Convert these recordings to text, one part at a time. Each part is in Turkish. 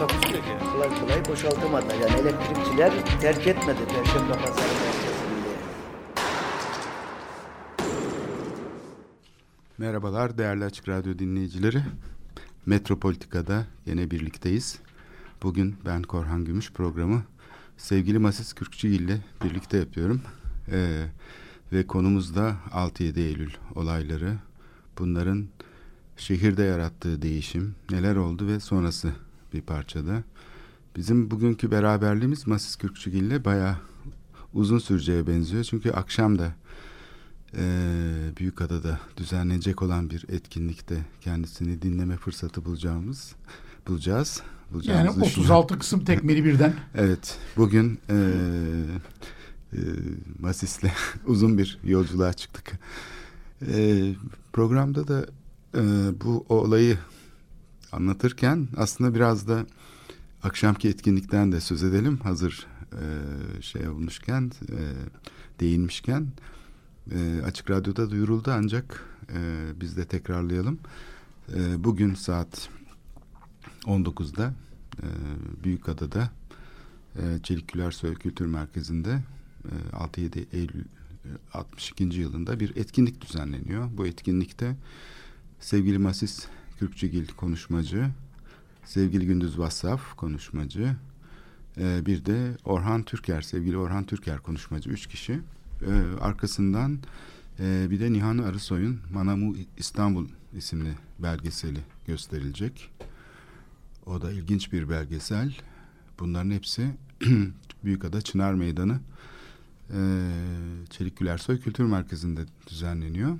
Takusu yok yani. kolay kolay boşaltamadı. Yani elektrikçiler terk etmedi Perşembe Pazarı merkezinde. Merhabalar değerli Açık Radyo dinleyicileri. Metropolitika'da yine birlikteyiz. Bugün ben Korhan Gümüş programı sevgili Masis Kürkçü ile birlikte yapıyorum. Ee, ve konumuz da 6-7 Eylül olayları. Bunların şehirde yarattığı değişim, neler oldu ve sonrası bir parçada. Bizim bugünkü beraberliğimiz Masis Kürkçü ile bayağı uzun süreceğe benziyor. Çünkü akşam da ee, Büyükada'da düzenlenecek olan bir etkinlikte kendisini dinleme fırsatı bulacağımız bulacağız. Yani bulacağımızı 36 kısım tekmeli birden. Evet, bugün e, e, Masis'le uzun bir yolculuğa çıktık. E, programda da e, bu olayı anlatırken aslında biraz da akşamki etkinlikten de söz edelim. Hazır e, şey olmuşken, e, değinmişken e, Açık Radyo'da duyuruldu ancak e, biz de tekrarlayalım. E, bugün saat 19'da e, Büyükada'da e, Çelik Gülersoy Kültür Merkezi'nde e, 6-7 Eylül e, 62. yılında bir etkinlik düzenleniyor. Bu etkinlikte sevgili Masis Kürkçügil konuşmacı, sevgili Gündüz Vassaf konuşmacı, e, bir de Orhan Türker, sevgili Orhan Türker konuşmacı. Üç kişi. E, arkasından e, bir de Nihan Arısoy'un Manamu İstanbul isimli belgeseli gösterilecek. O da ilginç bir belgesel. Bunların hepsi Büyükada Çınar Meydanı e, Çelik Gülersoy Kültür Merkezi'nde düzenleniyor.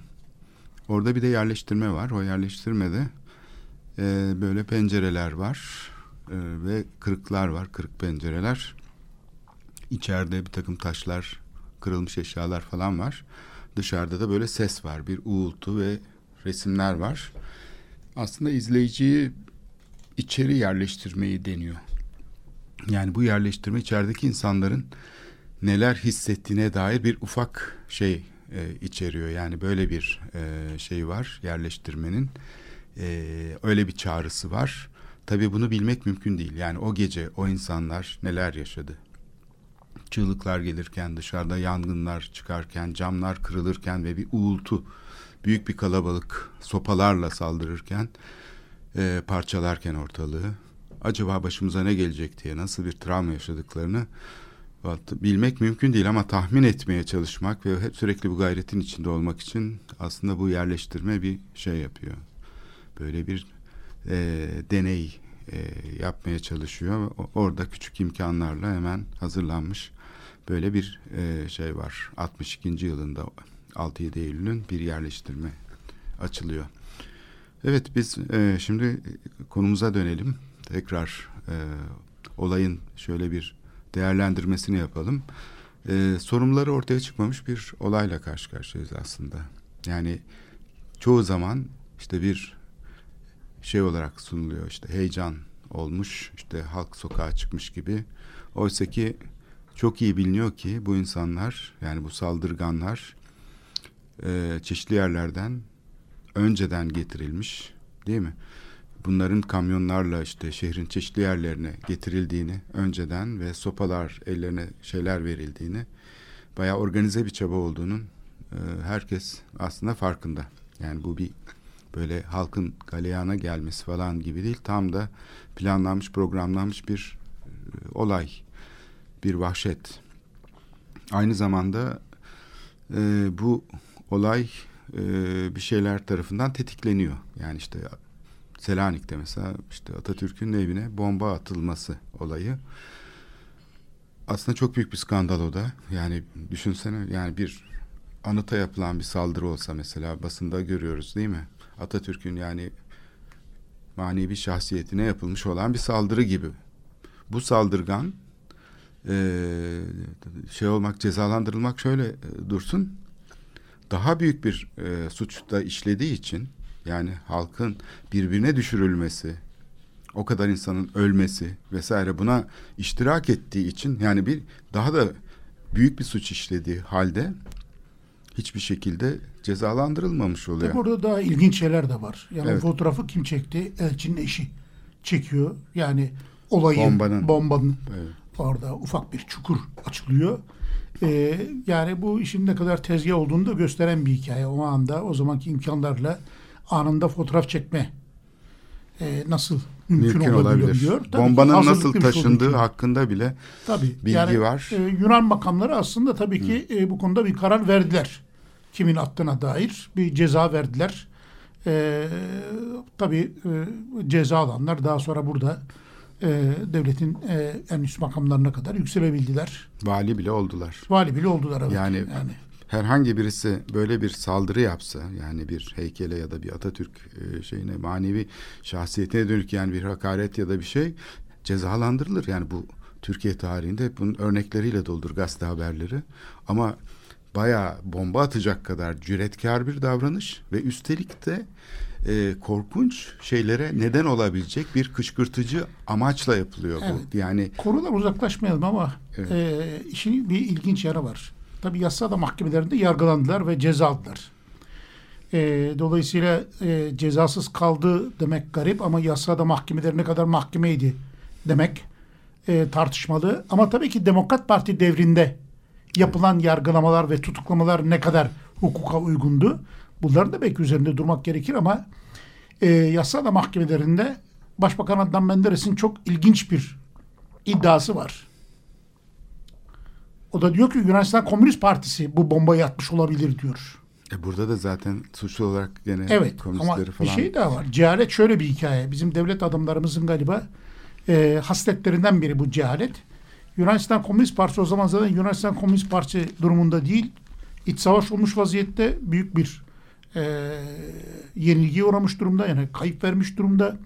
Orada bir de yerleştirme var. O yerleştirmede e, böyle pencereler var e, ve kırıklar var, kırık pencereler. İçeride bir takım taşlar, kırılmış eşyalar falan var. Dışarıda da böyle ses var, bir uğultu ve resimler var. Aslında izleyiciyi içeri yerleştirmeyi deniyor. Yani bu yerleştirme içerideki insanların neler hissettiğine dair bir ufak şey e, içeriyor. Yani böyle bir e, şey var yerleştirmenin. E, öyle bir çağrısı var. Tabii bunu bilmek mümkün değil. Yani o gece o insanlar neler yaşadı. Çığlıklar gelirken, dışarıda yangınlar çıkarken, camlar kırılırken ve bir uğultu, büyük bir kalabalık sopalarla saldırırken, e, parçalarken ortalığı, acaba başımıza ne gelecek diye nasıl bir travma yaşadıklarını bilmek mümkün değil ama tahmin etmeye çalışmak ve hep sürekli bu gayretin içinde olmak için aslında bu yerleştirme bir şey yapıyor. Böyle bir e, deney e, yapmaya çalışıyor. Orada küçük imkanlarla hemen hazırlanmış böyle bir e, şey var. 62. yılında 6-7 Eylül'ün bir yerleştirme açılıyor. Evet biz e, şimdi konumuza dönelim. Tekrar e, olayın şöyle bir değerlendirmesini yapalım. E, sorumluları ortaya çıkmamış bir olayla karşı karşıyayız aslında. Yani çoğu zaman işte bir şey olarak sunuluyor işte heyecan olmuş işte halk sokağa çıkmış gibi. Oysa ki çok iyi biliniyor ki bu insanlar yani bu saldırganlar e, çeşitli yerlerden önceden getirilmiş değil mi? Bunların kamyonlarla işte şehrin çeşitli yerlerine getirildiğini önceden ve sopalar ellerine şeyler verildiğini bayağı organize bir çaba olduğunun e, herkes aslında farkında. Yani bu bir böyle halkın galeyana gelmesi falan gibi değil. Tam da planlanmış, programlanmış bir e, olay, bir vahşet. Aynı zamanda e, bu olay e, bir şeyler tarafından tetikleniyor. Yani işte Selanik'te mesela işte Atatürk'ün evine bomba atılması olayı. Aslında çok büyük bir skandal o da. Yani düşünsene yani bir anıta yapılan bir saldırı olsa mesela basında görüyoruz değil mi? Atatürk'ün yani manevi şahsiyetine yapılmış olan bir saldırı gibi. Bu saldırgan e, şey olmak, cezalandırılmak şöyle e, dursun. Daha büyük bir e, suçta işlediği için yani halkın birbirine düşürülmesi, o kadar insanın ölmesi vesaire buna iştirak ettiği için yani bir daha da büyük bir suç işlediği halde hiçbir şekilde cezalandırılmamış oluyor. Tabii burada daha ilginç şeyler de var. Yani Evet. fotoğrafı kim çekti? Elçinin eşi çekiyor. Yani olayı Bombanın. bombanın Evet. orada ufak bir çukur açılıyor. Ee, yani bu işin ne kadar tezgah olduğunu da gösteren bir hikaye. O anda o zamanki imkanlarla anında fotoğraf çekme e, nasıl mümkün, Mümkün olabilir. Tabii Bombanın nasıl şey taşındığı hakkında bile Tabii. bilgi yani, var. e, Yunan makamları aslında tabii ki e, bu konuda bir karar verdiler. Kimin attığına dair bir ceza verdiler. E, tabii e, ceza alanlar daha sonra burada e, devletin e, en üst makamlarına kadar yükselebildiler. vali bile oldular. Vali bile oldular. Evet. Yani- yani herhangi birisi böyle bir saldırı yapsa yani bir heykele ya da bir Atatürk e, şeyine manevi şahsiyetine dönük yani bir hakaret ya da bir şey cezalandırılır. Yani bu Türkiye tarihinde hep bunun örnekleriyle doldur gazete haberleri. Ama bayağı bomba atacak kadar cüretkar bir davranış ve üstelik de e, korkunç şeylere neden olabilecek bir kışkırtıcı amaçla yapılıyor Evet. bu. Yani konudan uzaklaşmayalım ama Evet. e, işin bir ilginç yanı var. Tabii yasada mahkemelerinde yargılandılar ve ceza aldılar. E, dolayısıyla e, cezasız kaldı demek garip ama yasada mahkemeler ne kadar mahkemeydi demek e, tartışmalı. Ama tabii ki Demokrat Parti devrinde yapılan yargılamalar ve tutuklamalar ne kadar hukuka uygundu. Bunların da belki üzerinde durmak gerekir ama e, yasada mahkemelerinde Başbakan Adnan Menderes'in çok ilginç bir iddiası var. O da diyor ki Yunanistan Komünist Partisi bu bombayı atmış olabilir diyor. e, burada da zaten suçlu olarak gene Evet ama komünistleri bir falan şey daha var. Cehalet şöyle bir hikaye. Bizim devlet adamlarımızın galiba e, hasletlerinden biri bu cehalet. Yunanistan Komünist Partisi o zaman zaten Yunanistan Komünist Partisi durumunda değil. İç savaş olmuş vaziyette büyük bir e, yenilgiye uğramış durumda. Yani kayıp vermiş durumda.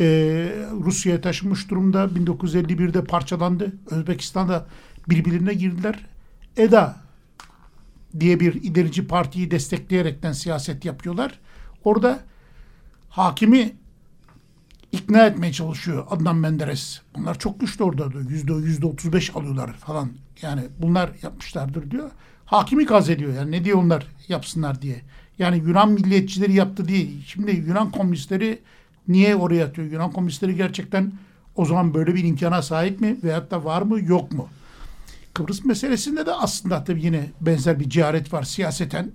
E, Rusya'ya taşınmış durumda. 1951'de parçalandı. Özbekistan'da birbirine girdiler. EDA diye bir ilerici partiyi destekleyerekten siyaset yapıyorlar. Orada hakimi ikna etmeye çalışıyor Adnan Menderes. Bunlar çok güçlü orada diyor. Yüzde yüzde otuz beş alıyorlar falan. Yani bunlar yapmışlardır diyor. Hakimi gaz ediyor. Yani ne diyor onlar yapsınlar diye. Yani Yunan milliyetçileri yaptı diye. Şimdi Yunan komünistleri niye oraya atıyor? Yunan komünistleri gerçekten o zaman böyle bir imkana sahip mi? Veyahut da var mı yok mu? Kıbrıs meselesinde de aslında tabii yine benzer bir ciharet var siyaseten.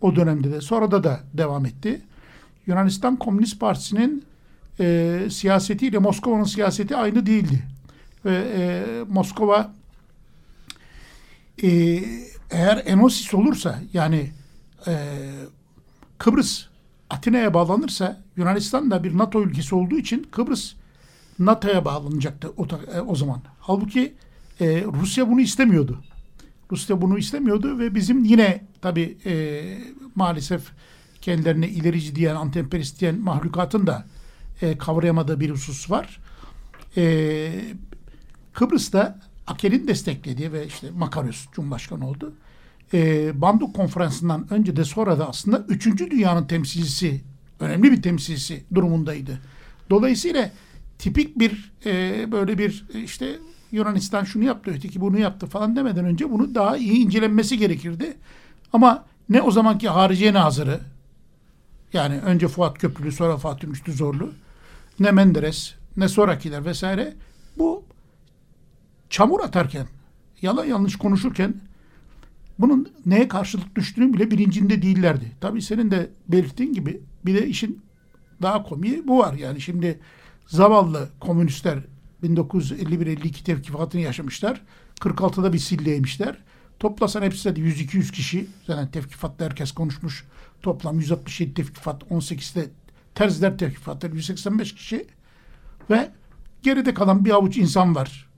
O dönemde de sonra da da devam etti. Yunanistan Komünist Partisi'nin e, siyasetiyle Moskova'nın siyaseti aynı değildi. Ve e, Moskova e, eğer Enosis olursa yani e, Kıbrıs Atina'ya bağlanırsa Yunanistan da bir NATO ülkesi olduğu için Kıbrıs NATO'ya bağlanacaktı o, e, o zaman. Halbuki e, Rusya bunu istemiyordu. Rusya bunu istemiyordu ve bizim yine tabii e, maalesef kendilerine ilerici diyen, antemperist diyen mahlukatın da e, kavrayamadığı bir husus var. E, Kıbrıs'ta Akel'in desteklediği ve işte Makarios Cumhurbaşkanı oldu. E, Bandung Konferansı'ndan önce de sonra da aslında üçüncü dünyanın temsilcisi, önemli bir temsilcisi durumundaydı. Dolayısıyla tipik bir e, böyle bir işte Yunanistan şunu yaptı, öteki bunu yaptı falan demeden önce bunu daha iyi incelenmesi gerekirdi. Ama ne o zamanki Hariciye Nazırı yani önce Fuat Köprülü sonra Fatih Müslü Zorlu ne Menderes ne sonrakiler vesaire bu çamur atarken yalan yanlış konuşurken bunun neye karşılık düştüğünün bile bilincinde değillerdi. Tabii senin de belirttiğin gibi bir de işin daha komiği bu var. Yani şimdi zavallı komünistler 1951-52 tevkifatını yaşamışlar. 46'da bir silleymişler. Toplasan hepsi de 100-200 kişi. Zaten tevkifatta herkes konuşmuş. Toplam 167 tevkifat, 18'de terziler tevkifatları 185 kişi. Ve geride kalan bir avuç insan var.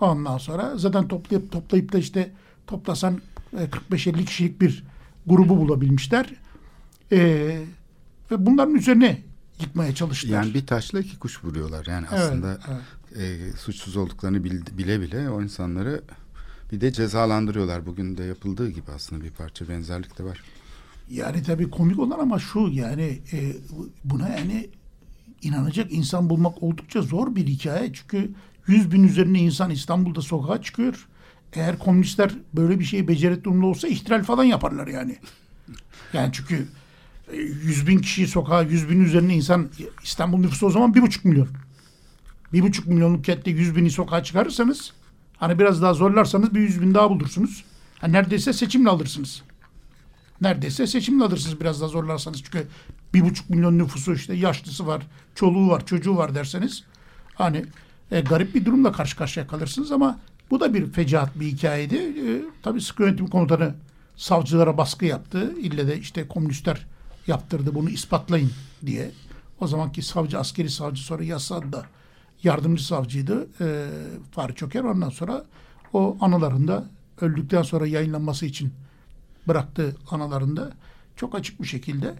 Ondan sonra zaten toplayıp toplayıp da işte toplasan e, 45-50 kişilik bir grubu bulabilmişler. E, ve bunların üzerine yıkmaya çalıştılar. Yani bir taşla iki kuş vuruyorlar. Yani Evet, aslında evet. e, suçsuz olduklarını bil- bile bile o insanları bir de cezalandırıyorlar. Bugün de yapıldığı gibi aslında bir parça benzerlik de var. Yani tabii komik olan ama şu yani e, buna yani inanacak insan bulmak oldukça zor bir hikaye. Çünkü 100 bin üzerinde insan İstanbul'da sokağa çıkıyor. Eğer komünistler böyle bir şeyi durumda olsa ihtilal falan yaparlar yani. Yani çünkü 100 bin kişi sokağa 100 bin üzerinde insan İstanbul nüfusu o zaman bir buçuk milyon. Bir buçuk milyonluk kentte 100 bini sokağa çıkarırsanız hani biraz daha zorlarsanız bir 100 bin daha bulursunuz. Ha, neredeyse seçimle alırsınız neredeyse seçimle alırsınız biraz daha zorlarsanız. Çünkü bir buçuk milyon nüfusu işte yaşlısı var, çoluğu var, çocuğu var derseniz hani e, garip bir durumla karşı karşıya kalırsınız ama bu da bir fecaat bir hikayeydi. E, tabii sıkı yönetim komutanı savcılara baskı yaptı. İlle de işte komünistler yaptırdı bunu ispatlayın diye. O zamanki savcı, askeri savcı sonra yasada da yardımcı savcıydı e, Fahri Çöker. Ondan sonra o anılarında öldükten sonra yayınlanması için bıraktığı analarında çok açık bir şekilde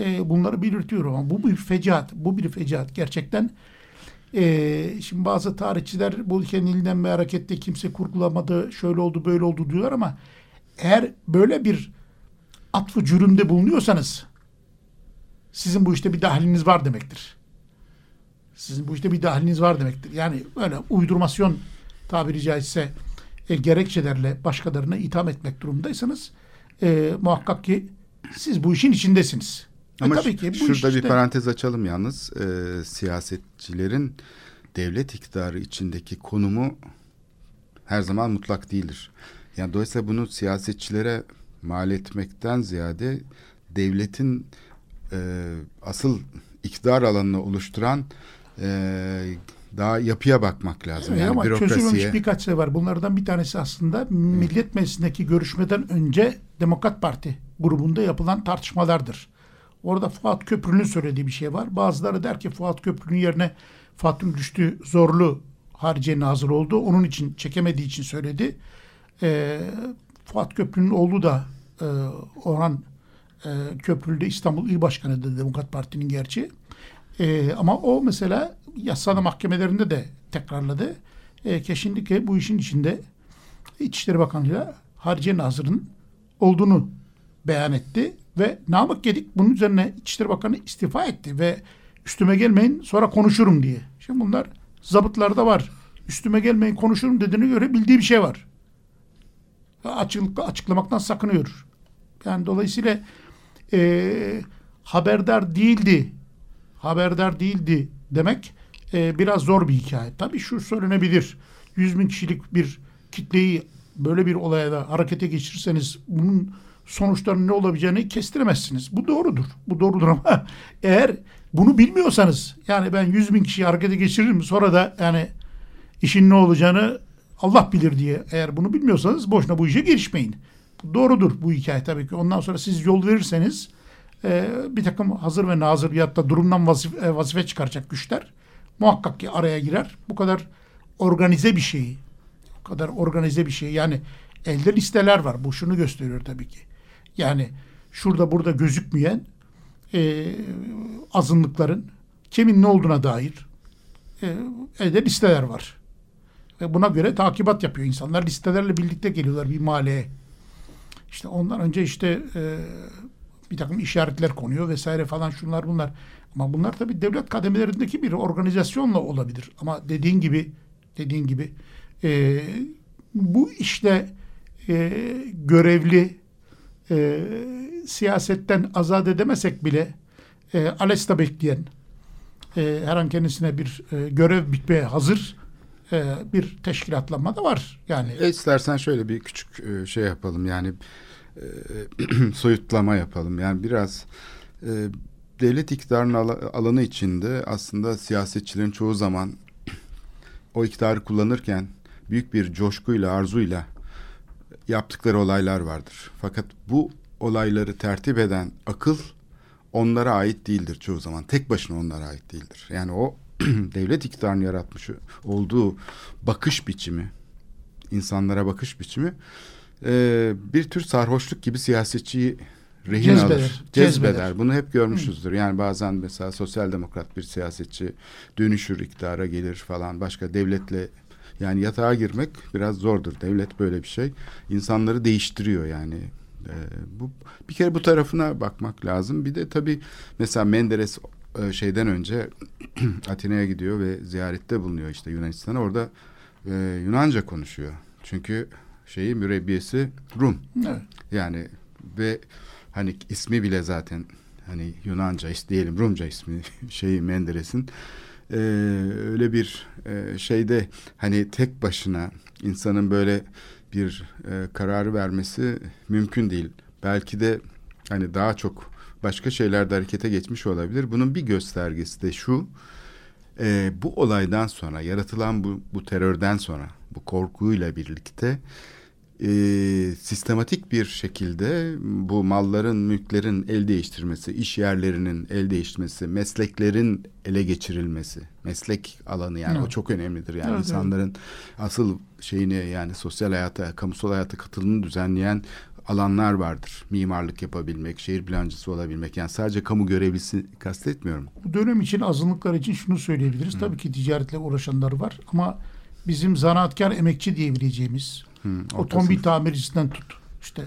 e, bunları belirtiyor ama bu bir fecaat. Bu bir fecaat. Gerçekten e, şimdi bazı tarihçiler bu ülkenin elinden bir harekette kimse kurgulamadı, şöyle oldu, böyle oldu diyorlar ama eğer böyle bir atfı cürümde bulunuyorsanız sizin bu işte bir dahiliniz var demektir. Sizin bu işte bir dahiliniz var demektir. Yani böyle uydurmasyon tabiri caizse e, gerekçelerle başkalarına itham etmek durumundaysanız e, muhakkak ki siz bu işin içindesiniz. E, Ama e, tabii ki bu şurada işte, bir parantez açalım yalnız. E, siyasetçilerin devlet iktidarı içindeki konumu her zaman mutlak değildir. Yani dolayısıyla bunu siyasetçilere mal etmekten ziyade devletin e, asıl iktidar alanını oluşturan e, daha yapıya bakmak lazım. Yani ama bürokrasiye. çözülmemiş birkaç şey var. Bunlardan bir tanesi aslında Millet Meclisi'ndeki görüşmeden önce Demokrat Parti grubunda yapılan tartışmalardır. Orada Fuat Köprülü'nün söylediği bir şey var. Bazıları der ki Fuat Köprülü'nün yerine Fatih Rüştü Zorlu Hariciye Nazır oldu. Onun için çekemediği için söyledi. Ee, Fuat Köprülü'nün oğlu da e, Orhan e, Köprülü de İstanbul İl Başkanı'dır Demokrat Parti'nin gerçi. E, ama o mesela yasada mahkemelerinde de tekrarladı. E, kesinlikle bu işin içinde İçişleri Bakanlığı'yla Hariciye Nazırı'nın olduğunu beyan etti ve Namık Gedik bunun üzerine İçişleri Bakanı istifa etti ve üstüme gelmeyin sonra konuşurum diye. Şimdi bunlar zabıtlarda var. Üstüme gelmeyin konuşurum dediğine göre bildiği bir şey var. Açık, açıklamaktan sakınıyor. Yani dolayısıyla e, haberdar değildi. Haberdar değildi demek e, biraz zor bir hikaye. Tabii şu söylenebilir. 100 bin kişilik bir kitleyi böyle bir olaya da harekete geçirirseniz bunun sonuçlarının ne olabileceğini kestiremezsiniz. Bu doğrudur. Bu doğrudur ama eğer bunu bilmiyorsanız yani ben 100 bin kişiyi harekete geçiririm sonra da yani işin ne olacağını Allah bilir diye eğer bunu bilmiyorsanız boşuna bu işe girişmeyin. Doğrudur bu hikaye tabii ki. Ondan sonra siz yol verirseniz e, bir takım hazır ve nazır ya da durumdan vazife, e, vazife çıkaracak güçler muhakkak ki araya girer. Bu kadar organize bir şey, bu kadar organize bir şey yani elde listeler var. Bu şunu gösteriyor tabii ki. Yani şurada burada gözükmeyen e, azınlıkların kimin ne olduğuna dair e, elde listeler var. Ve buna göre takibat yapıyor insanlar. Listelerle birlikte geliyorlar bir mahalleye. İşte ondan önce işte e, bir takım işaretler konuyor vesaire falan şunlar bunlar. Ama bunlar tabii devlet kademelerindeki bir organizasyonla olabilir. Ama dediğin gibi dediğin gibi e, bu işte e, görevli e, siyasetten azat edemesek bile e, Alesta bekleyen e, her an kendisine bir e, görev bitmeye hazır e, bir teşkilatlanma da var. Yani E, istersen şöyle bir küçük e, şey yapalım yani e, soyutlama yapalım. Yani biraz devlet iktidarının ala- alanı içinde aslında siyasetçilerin çoğu zaman o iktidarı kullanırken büyük bir coşkuyla, arzuyla yaptıkları olaylar vardır. Fakat bu olayları tertip eden akıl onlara ait değildir çoğu zaman. Tek başına onlara ait değildir. Yani o devlet iktidarını yaratmış olduğu bakış biçimi, insanlara bakış biçimi e, bir tür sarhoşluk gibi siyasetçiyi rehin Cezbeder, alır. cezbeder. Cezbeder. Bunu hep görmüşüzdür. Yani bazen mesela sosyal demokrat bir siyasetçi dönüşür iktidara gelir falan başka devletle yani yatağa girmek biraz zordur. Devlet böyle bir şey. İnsanları değiştiriyor yani. Ee, bu bir kere bu tarafına bakmak lazım. Bir de tabii mesela Menderes e, şeyden önce Atina'ya gidiyor ve ziyarette bulunuyor işte Yunanistan'a. Orada e, Yunanca konuşuyor. Çünkü şeyi mürebbiyesi Rum. Evet. Yani ve hani ismi bile zaten hani Yunanca is diyelim Rumca ismi şeyi Menderes'in Ee, öyle bir e, şeyde hani tek başına insanın böyle bir e, kararı vermesi mümkün değil. Belki de hani daha çok başka şeylerde harekete geçmiş olabilir. Bunun bir göstergesi de şu. e, bu olaydan sonra yaratılan bu, bu terörden sonra bu korkuyla birlikte e, sistematik bir şekilde bu malların, mülklerin el değiştirmesi, iş yerlerinin el değiştirmesi, mesleklerin ele geçirilmesi, meslek alanı yani Evet. o çok önemlidir. Yani Evet, evet. insanların asıl şeyini yani sosyal hayata, kamusal hayata katılımını düzenleyen alanlar vardır. Mimarlık yapabilmek, şehir plancısı olabilmek. Yani sadece kamu görevlisi kastetmiyorum. Bu dönem için azınlıklar için şunu söyleyebiliriz. Tabii ki ticaretle uğraşanlar var ama bizim zanaatkar emekçi diyebileceğimiz Hı, otomobil tamircisinden tut işte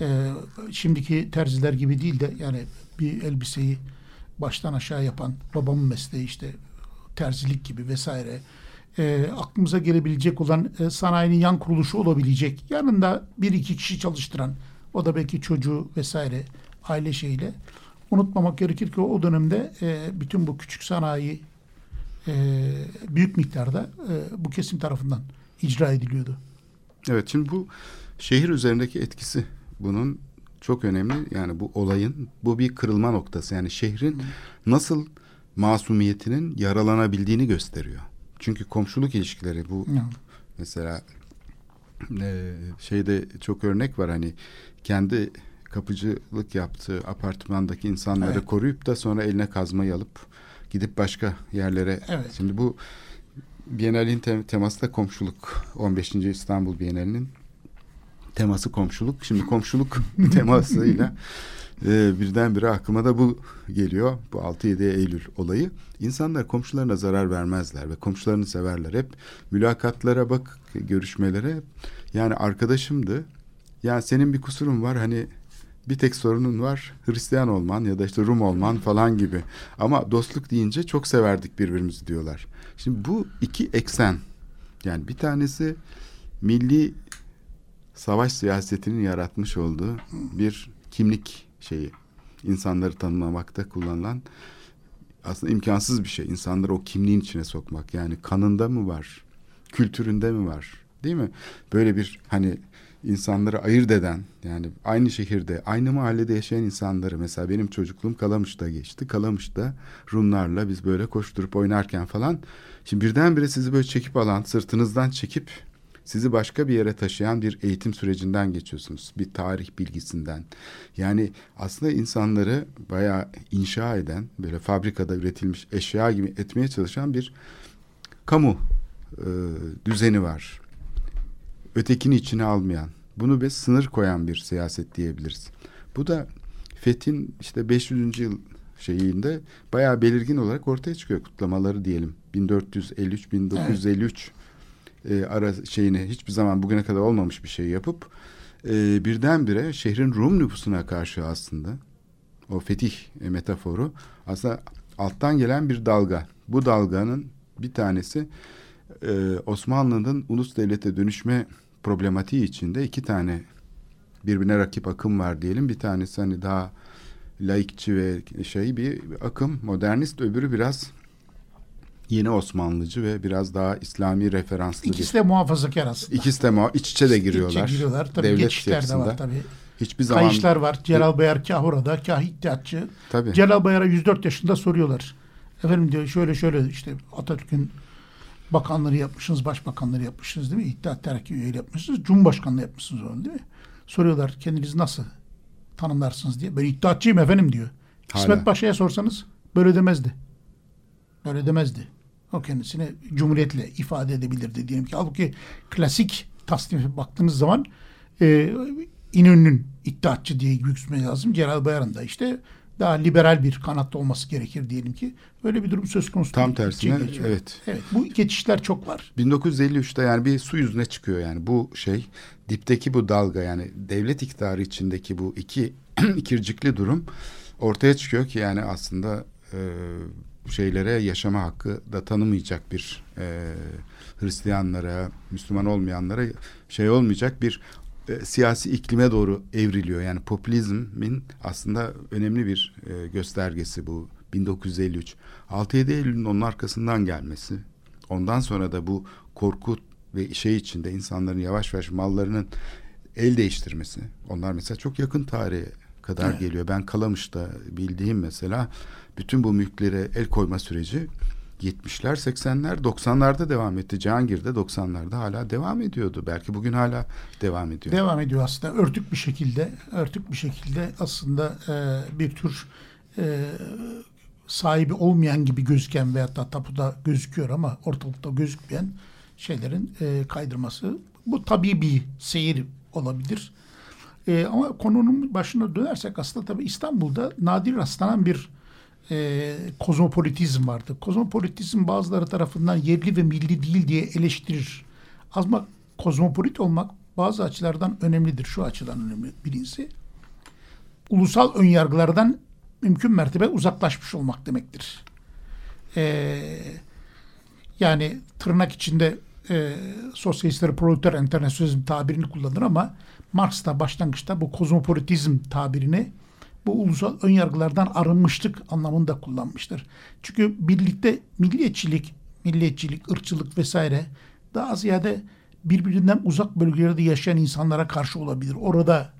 e, şimdiki terziler gibi değil de yani bir elbiseyi baştan aşağı yapan babamın mesleği işte terzilik gibi vesaire e, aklımıza gelebilecek olan e, sanayinin yan kuruluşu olabilecek yanında bir iki kişi çalıştıran o da belki çocuğu vesaire aile şeyiyle unutmamak gerekir ki o dönemde e, bütün bu küçük sanayi e, büyük miktarda e, bu kesim tarafından icra ediliyordu. Evet şimdi bu şehir üzerindeki etkisi bunun çok önemli. Yani bu olayın bu bir kırılma noktası. Yani şehrin nasıl masumiyetinin yaralanabildiğini gösteriyor. Çünkü komşuluk ilişkileri bu Yani. mesela e, şeyde çok örnek var hani kendi kapıcılık yaptığı apartmandaki insanları Evet. koruyup da sonra eline kazmayı alıp gidip başka yerlere Evet. şimdi bu Bienalin tem- teması da komşuluk 15. İstanbul Bienalinin teması komşuluk şimdi komşuluk temasıyla e, birdenbire aklıma da bu geliyor. Bu 6-7 Eylül olayı. İnsanlar komşularına zarar vermezler ve komşularını severler. Hep mülakatlara bak görüşmelere. Yani arkadaşımdı. Ya senin bir kusurun var hani bir tek sorunun var Hristiyan olman ya da işte Rum olman falan gibi. Ama dostluk deyince çok severdik birbirimizi diyorlar. Şimdi bu iki eksen. Yani bir tanesi milli savaş siyasetinin yaratmış olduğu bir kimlik şeyi insanları tanımlamakta kullanılan aslında imkansız bir şey. İnsanları o kimliğin içine sokmak. Yani kanında mı var? Kültüründe mi var? Değil mi? Böyle bir hani insanları ayırt eden yani aynı şehirde, aynı mahallede yaşayan insanları mesela benim çocukluğum Kalamış'ta geçti. Kalamış'ta Rumlarla biz böyle koşturup oynarken falan şimdi birdenbire sizi böyle çekip alan, sırtınızdan çekip sizi başka bir yere taşıyan bir eğitim sürecinden geçiyorsunuz. Bir tarih bilgisinden. Yani aslında insanları bayağı inşa eden, böyle fabrikada üretilmiş eşya gibi etmeye çalışan bir kamu e, düzeni var. Ötekini içine almayan, bunu bir sınır koyan bir siyaset diyebiliriz. Bu da Fethin işte 500. yıl şeyinde bayağı belirgin olarak ortaya çıkıyor kutlamaları diyelim. 1453-1953 e, ara şeyini hiçbir zaman bugüne kadar olmamış bir şey yapıp e, birdenbire şehrin Rum nüfusuna karşı aslında o fetih e, metaforu aslında alttan gelen bir dalga. Bu dalganın bir tanesi e, Osmanlı'nın ulus devlete dönüşme problematiği içinde iki tane birbirine rakip akım var diyelim. Bir tanesi hani daha laikçi ve şey bir akım modernist öbürü biraz yeni Osmanlıcı ve biraz daha İslami referanslı İkisi bir. de muhafazakar aslında. İkisi de muha- iç içe de giriyorlar. İçe giriyorlar. Tabii Devlet geçişler de var tabii. Hiçbir zaman Kayışlar var. Celal Bayar kah orada, kah iddiatçı. tabii. Celal Bayar'a 104 yaşında soruyorlar. Efendim diyor şöyle şöyle işte Atatürk'ün bakanları yapmışsınız, başbakanları yapmışsınız değil mi? İttihat Terakki üyeleri yapmışsınız. Cumhurbaşkanlığı yapmışsınız onu değil mi? Soruyorlar kendinizi nasıl tanımlarsınız diye. Ben iddiatçıyım efendim diyor. Hala. İsmet Paşa'ya sorsanız böyle demezdi. Böyle demezdi. O kendisini cumhuriyetle ifade edebilirdi diyelim ki. Halbuki klasik tasnife baktığınız zaman e, İnönü'nün iddiatçı diye yüksmek lazım. Celal Bayar'ın da işte daha liberal bir kanatta olması gerekir diyelim ki. Öyle bir durum söz konusu. Tam tersine Geçiyor. evet. Evet bu geçişler çok var. 1953'te yani bir su yüzüne çıkıyor yani bu şey dipteki bu dalga yani devlet iktidarı içindeki bu iki ikircikli durum ortaya çıkıyor ki yani aslında e, şeylere yaşama hakkı da tanımayacak bir e, Hristiyanlara, Müslüman olmayanlara şey olmayacak bir e, siyasi iklime doğru evriliyor. Yani popülizmin aslında önemli bir e, göstergesi bu 1953. 6-7 Eylül'ün onun arkasından gelmesi. Ondan sonra da bu korku ve şey içinde insanların yavaş yavaş mallarının el değiştirmesi. Onlar mesela çok yakın tarihe kadar Evet. geliyor. Ben Kalamış'ta bildiğim mesela bütün bu mülklere el koyma süreci 70'ler, 80'ler, 90'larda devam etti. Cihangir'de 90'larda hala devam ediyordu. Belki bugün hala devam ediyor. Devam ediyor aslında örtük bir şekilde örtük bir şekilde aslında e, bir tür e, sahibi olmayan gibi gözüken veyahut da tapuda gözüküyor ama ortalıkta gözükmeyen şeylerin e, kaydırması. Bu tabii bir seyir olabilir. E, ama konunun başına dönersek aslında tabii İstanbul'da nadir rastlanan bir e, kozmopolitizm vardı. Kozmopolitizm bazıları tarafından yerli ve milli değil diye eleştirir. Ama kozmopolit olmak bazı açılardan önemlidir. Şu açıdan önemli birincisi. Ulusal önyargılardan mümkün mertebe uzaklaşmış olmak demektir. Ee, yani tırnak içinde e, sosyalistler proleter internasyonalizm tabirini kullanır ama Marx da başlangıçta bu kozmopolitizm tabirini bu ulusal önyargılardan arınmışlık anlamında kullanmıştır. Çünkü birlikte milliyetçilik, milliyetçilik, ırkçılık vesaire daha ziyade birbirinden uzak bölgelerde yaşayan insanlara karşı olabilir. Orada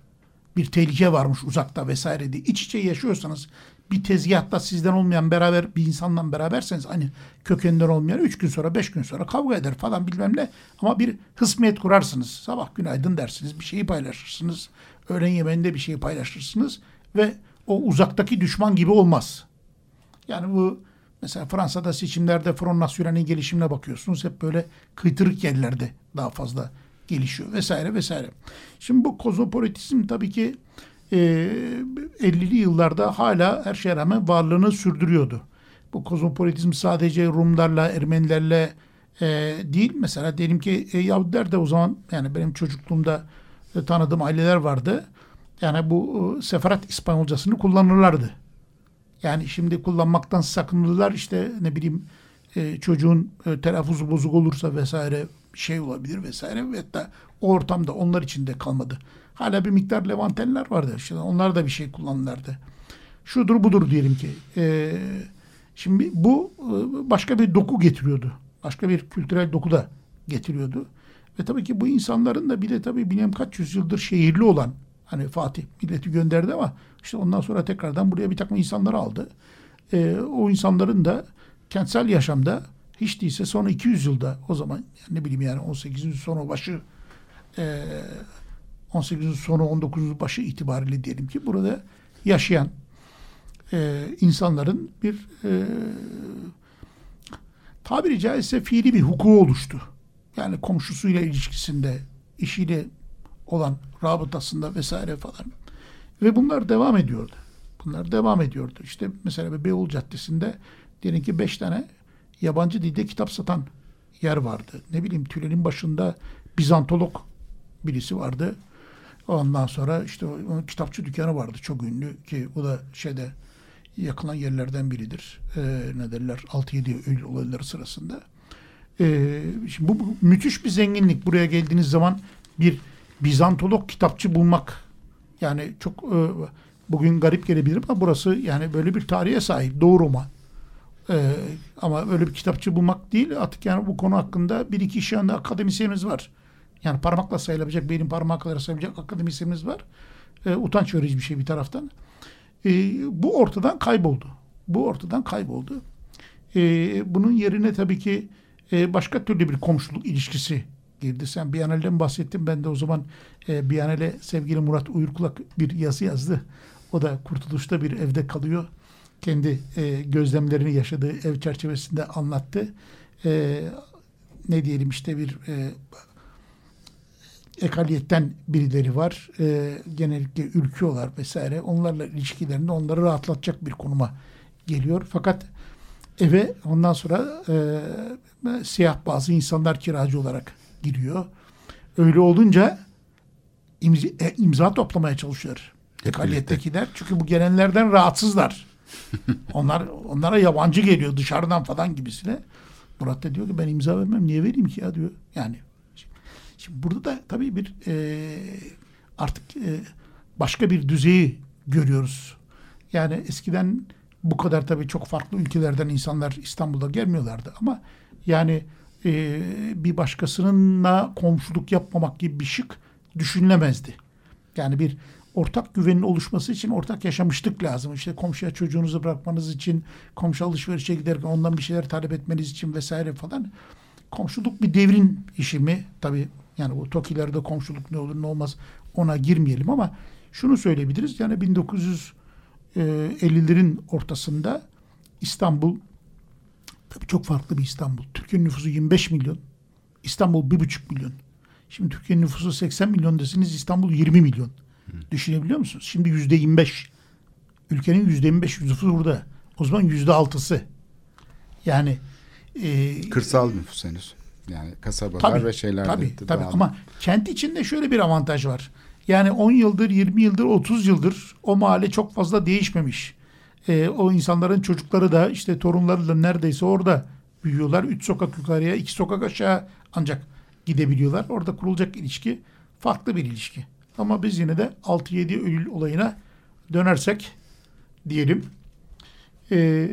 bir tehlike varmış uzakta vesaire diye. İç içe yaşıyorsanız bir tezgahta sizden olmayan beraber bir insanla beraberseniz hani kökeninden olmayan üç gün sonra beş gün sonra kavga eder falan bilmem ne ama bir hısmiyet kurarsınız. Sabah günaydın dersiniz bir şeyi paylaşırsınız. Öğlen yemeğinde bir şeyi paylaşırsınız ve o uzaktaki düşman gibi olmaz. Yani bu mesela Fransa'da seçimlerde Front National'in gelişimine bakıyorsunuz. Hep böyle kıytırık yerlerde daha fazla gelişiyor vesaire vesaire. Şimdi bu kozmopolitizm tabii ki e, 50'li yıllarda hala her şeye rağmen varlığını sürdürüyordu. Bu kozmopolitizm sadece Rumlarla, Ermenilerle e, değil. Mesela diyelim ki e, Yahudiler de o zaman yani benim çocukluğumda e, tanıdığım aileler vardı. Yani bu e, seferat İspanyolcasını kullanırlardı. Yani şimdi kullanmaktan sakınırlar işte ne bileyim e, çocuğun e, telaffuzu bozuk olursa vesaire şey olabilir vesaire ve hatta o ortamda onlar için de kalmadı. Hala bir miktar Levantenler vardı. İşte onlar da bir şey kullanırlardı. Şudur budur diyelim ki. E, şimdi bu e, başka bir doku getiriyordu. Başka bir kültürel doku da getiriyordu. Ve tabii ki bu insanların da bir de tabii bilmem kaç yüzyıldır şehirli olan hani Fatih milleti gönderdi ama işte ondan sonra tekrardan buraya bir takım insanları aldı. E, o insanların da kentsel yaşamda hiç değilse son 200 yılda o zaman yani ne bileyim yani 18. sonu başı e, 18. sonu 19. başı itibariyle diyelim ki burada yaşayan e, insanların bir e, tabiri caizse fiili bir hukuku oluştu. Yani komşusuyla ilişkisinde, işiyle olan rabıtasında vesaire falan. Ve bunlar devam ediyordu. Bunlar devam ediyordu. İşte mesela Beyoğlu Caddesi'nde diyelim ki beş tane yabancı dilde kitap satan yer vardı. Ne bileyim tülenin başında Bizantolog birisi vardı. Ondan sonra işte onun kitapçı dükkanı vardı çok ünlü ki o da şeyde yakılan yerlerden biridir. Ee, ne derler 6-7 Eylül olayları sırasında. Ee, şimdi bu, bu müthiş bir zenginlik. Buraya geldiğiniz zaman bir Bizantolog kitapçı bulmak yani çok e, bugün garip gelebilir ama burası yani böyle bir tarihe sahip Doğu Roma. Ee, ama öyle bir kitapçı bulmak değil artık yani bu konu hakkında bir iki şu anda akademisyenimiz var. Yani parmakla sayılabilecek, benim parmakla sayılabilecek akademisyenimiz var. Ee, utanç verici bir şey bir taraftan. Ee, bu ortadan kayboldu. Bu ortadan kayboldu. Ee, bunun yerine tabii ki e, başka türlü bir komşuluk ilişkisi girdi. Sen Biyanel'den bahsettin. Ben de o zaman e, Biyanel'e sevgili Murat Uyurkulak bir yazı yazdı. O da Kurtuluş'ta bir evde kalıyor. Kendi e, gözlemlerini yaşadığı ev çerçevesinde anlattı. E, ne diyelim işte bir e, ekaliyetten birileri var. E, genellikle ülküyorlar vesaire. Onlarla ilişkilerinde onları rahatlatacak bir konuma geliyor. Fakat eve ondan sonra e, siyah bazı insanlar kiracı olarak giriyor. Öyle olunca imza, e, imza toplamaya çalışıyor. Ekaliyettekiler. Çünkü bu gelenlerden rahatsızlar. Onlar onlara yabancı geliyor dışarıdan falan gibisine. Murat da diyor ki ben imza vermem niye vereyim ki ya diyor. Yani şimdi burada da tabii bir e, artık e, başka bir düzeyi görüyoruz. Yani eskiden bu kadar tabii çok farklı ülkelerden insanlar İstanbul'da gelmiyorlardı ama yani e, bir başkasınınla komşuluk yapmamak gibi bir şık düşünülemezdi. Yani bir ortak güvenin oluşması için ortak yaşamışlık lazım. İşte komşuya çocuğunuzu bırakmanız için, komşu alışverişe giderken ondan bir şeyler talep etmeniz için vesaire falan. Komşuluk bir devrin işi mi? Tabii yani bu TOKİ'lerde komşuluk ne olur ne olmaz ona girmeyelim ama şunu söyleyebiliriz. Yani 1950'lerin ortasında İstanbul tabii çok farklı bir İstanbul. Türkiye nüfusu 25 milyon. İstanbul 1,5 milyon. Şimdi Türkiye nüfusu 80 milyon desiniz İstanbul 20 milyon. Düşünebiliyor musunuz? Şimdi yüzde 25. Ülkenin yüzde 25 nüfusu burada. O zaman yüzde altısı. Yani e, Kırsal nüfus henüz. Yani kasabalar tabii, ve şeyler. Tabii, tabii. ama kent içinde şöyle bir avantaj var. Yani 10 yıldır, 20 yıldır, 30 yıldır o mahalle çok fazla değişmemiş. E, o insanların çocukları da işte torunları da neredeyse orada büyüyorlar. Üç sokak yukarıya, iki sokak aşağı ancak gidebiliyorlar. Orada kurulacak ilişki farklı bir ilişki. Ama biz yine de 6-7 Eylül olayına dönersek diyelim. E,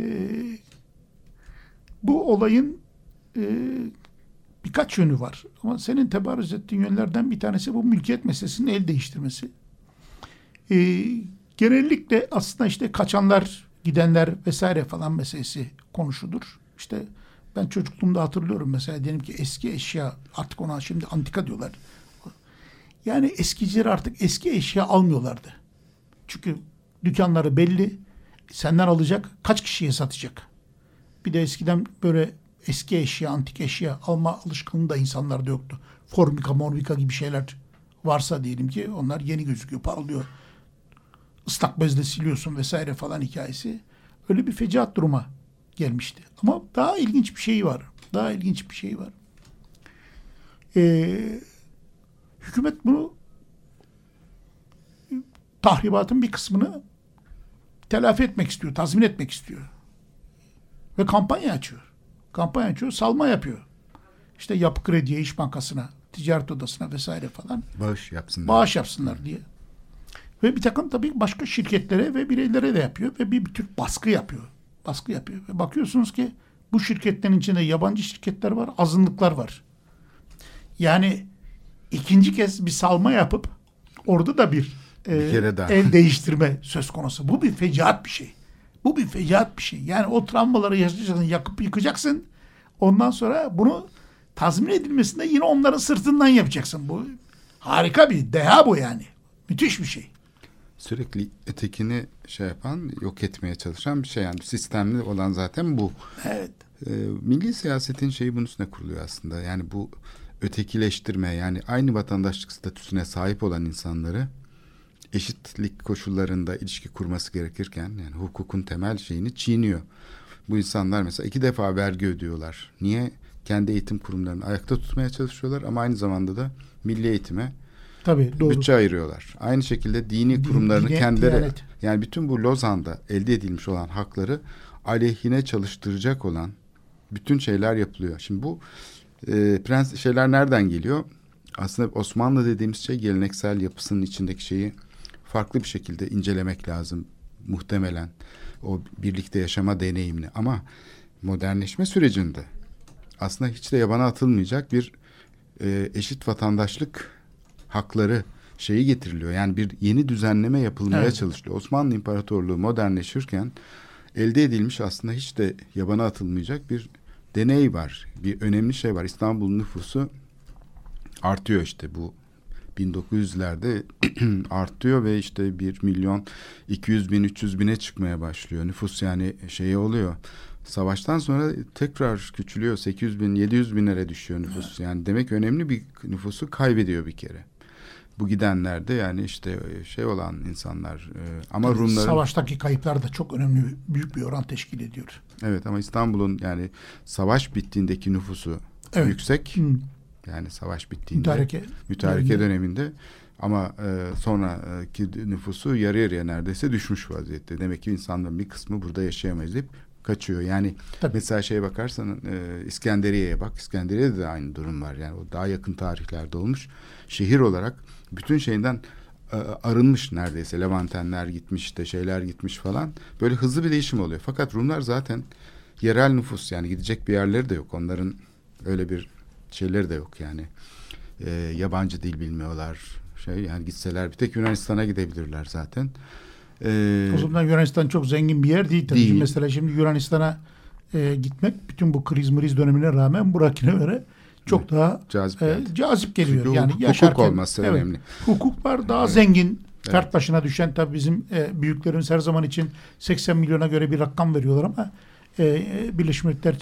bu olayın e, birkaç yönü var. Ama senin tebarüz ettiğin yönlerden bir tanesi bu mülkiyet meselesinin el değiştirmesi. E, genellikle aslında işte kaçanlar, gidenler vesaire falan meselesi konuşulur. İşte ben çocukluğumda hatırlıyorum mesela diyelim ki eski eşya artık ona şimdi antika diyorlar. Yani eskiciler artık eski eşya almıyorlardı. Çünkü dükkanları belli. Senden alacak. Kaç kişiye satacak? Bir de eskiden böyle eski eşya, antik eşya alma alışkanlığı da insanlarda yoktu. Formika, mormika gibi şeyler varsa diyelim ki onlar yeni gözüküyor, parlıyor. Islak bezle siliyorsun vesaire falan hikayesi. Öyle bir fecaat duruma gelmişti. Ama daha ilginç bir şey var. Daha ilginç bir şey var. Ee, hükümet bunu tahribatın bir kısmını telafi etmek istiyor, tazmin etmek istiyor. Ve kampanya açıyor. Kampanya açıyor, salma yapıyor. İşte Yapı Kredi'ye, İş Bankası'na, Ticaret Odası'na vesaire falan. Bağış yapsınlar. Bağış yapsınlar diye. Ve bir takım tabii başka şirketlere ve bireylere de yapıyor ve bir, bir tür baskı yapıyor. Baskı yapıyor. Ve bakıyorsunuz ki bu şirketlerin içinde yabancı şirketler var, azınlıklar var. Yani ikinci kez bir salma yapıp orada da bir, e, Bir kere daha. el değiştirme söz konusu. Bu bir fecaat bir şey. Bu bir fecaat bir şey. Yani o travmaları yaşayacaksın, yakıp yıkacaksın. Ondan sonra bunu tazmin edilmesinde yine onların sırtından yapacaksın. Bu harika bir deha bu yani. Müthiş bir şey. Sürekli ötekini şey yapan, yok etmeye çalışan bir şey. Yani sistemli olan zaten bu. Evet. Ee, milli siyasetin şeyi bunun üstüne kuruluyor aslında. Yani bu ötekileştirme yani aynı vatandaşlık statüsüne sahip olan insanları eşitlik koşullarında ilişki kurması gerekirken yani hukukun temel şeyini çiğniyor. Bu insanlar mesela iki defa vergi ödüyorlar. Niye? Kendi eğitim kurumlarını ayakta tutmaya çalışıyorlar ama aynı zamanda da milli eğitime Tabii doğru. bütçe ayırıyorlar. Aynı şekilde dini Din- kurumlarını dine- kendileri diyanet. yani bütün bu Lozan'da elde edilmiş olan hakları aleyhine çalıştıracak olan bütün şeyler yapılıyor. Şimdi bu e, prens şeyler nereden geliyor? Aslında Osmanlı dediğimiz şey geleneksel yapısının içindeki şeyi farklı bir şekilde incelemek lazım muhtemelen o birlikte yaşama deneyimini ama modernleşme sürecinde aslında hiç de yabana atılmayacak bir e, eşit vatandaşlık hakları şeyi getiriliyor. Yani bir yeni düzenleme yapılmaya Evet. çalışılıyor. Osmanlı İmparatorluğu modernleşirken elde edilmiş aslında hiç de yabana atılmayacak bir deney var. Bir önemli şey var. İstanbul nüfusu artıyor işte bu 1900'lerde artıyor ve işte 1 milyon 200 bin 300 bine çıkmaya başlıyor. Nüfus yani şeyi oluyor. Savaştan sonra tekrar küçülüyor. 800 bin 700 binlere düşüyor nüfus. Yani demek önemli bir nüfusu kaybediyor bir kere. Bu gidenler de yani işte şey olan insanlar e, ama Tabii Rumların Savaştaki kayıplar da çok önemli, büyük bir oran teşkil ediyor. evet ama İstanbul'un yani savaş bittiğindeki nüfusu Evet. yüksek. Hı. Yani savaş bittiğinde Mütareke. mütareke döneminde. döneminde ama e, sonraki nüfusu yarı yarıya neredeyse düşmüş vaziyette. Demek ki insanların bir kısmı burada yaşayamayız deyip kaçıyor. Yani Tabii. mesela şeye bakarsan e, İskenderiye'ye bak. İskenderiye'de de aynı durum var. Yani o daha yakın tarihlerde olmuş. Şehir olarak bütün şeyinden e, arınmış neredeyse. Levantenler gitmiş işte şeyler gitmiş falan. Böyle hızlı bir değişim oluyor. Fakat Rumlar zaten yerel nüfus yani gidecek bir yerleri de yok. Onların öyle bir şeyleri de yok yani. E, yabancı dil bilmiyorlar. Şey yani gitseler bir tek Yunanistan'a gidebilirler zaten. E, O zaman Yunanistan çok zengin bir yer değil tabii. Değil. Mesela şimdi Yunanistan'a e, gitmek bütün bu kriz mriz dönemine rağmen Burak'ine göre çok daha cazip e, geldi. cazip geliyor. Çünkü yani hukuk yaşarken, olması evet, önemli. Hukuk var daha Evet. zengin. Evet. başına düşen tabii bizim e, büyüklerimiz her zaman için 80 milyona göre bir rakam veriyorlar ama e, Birleşmiş Milletler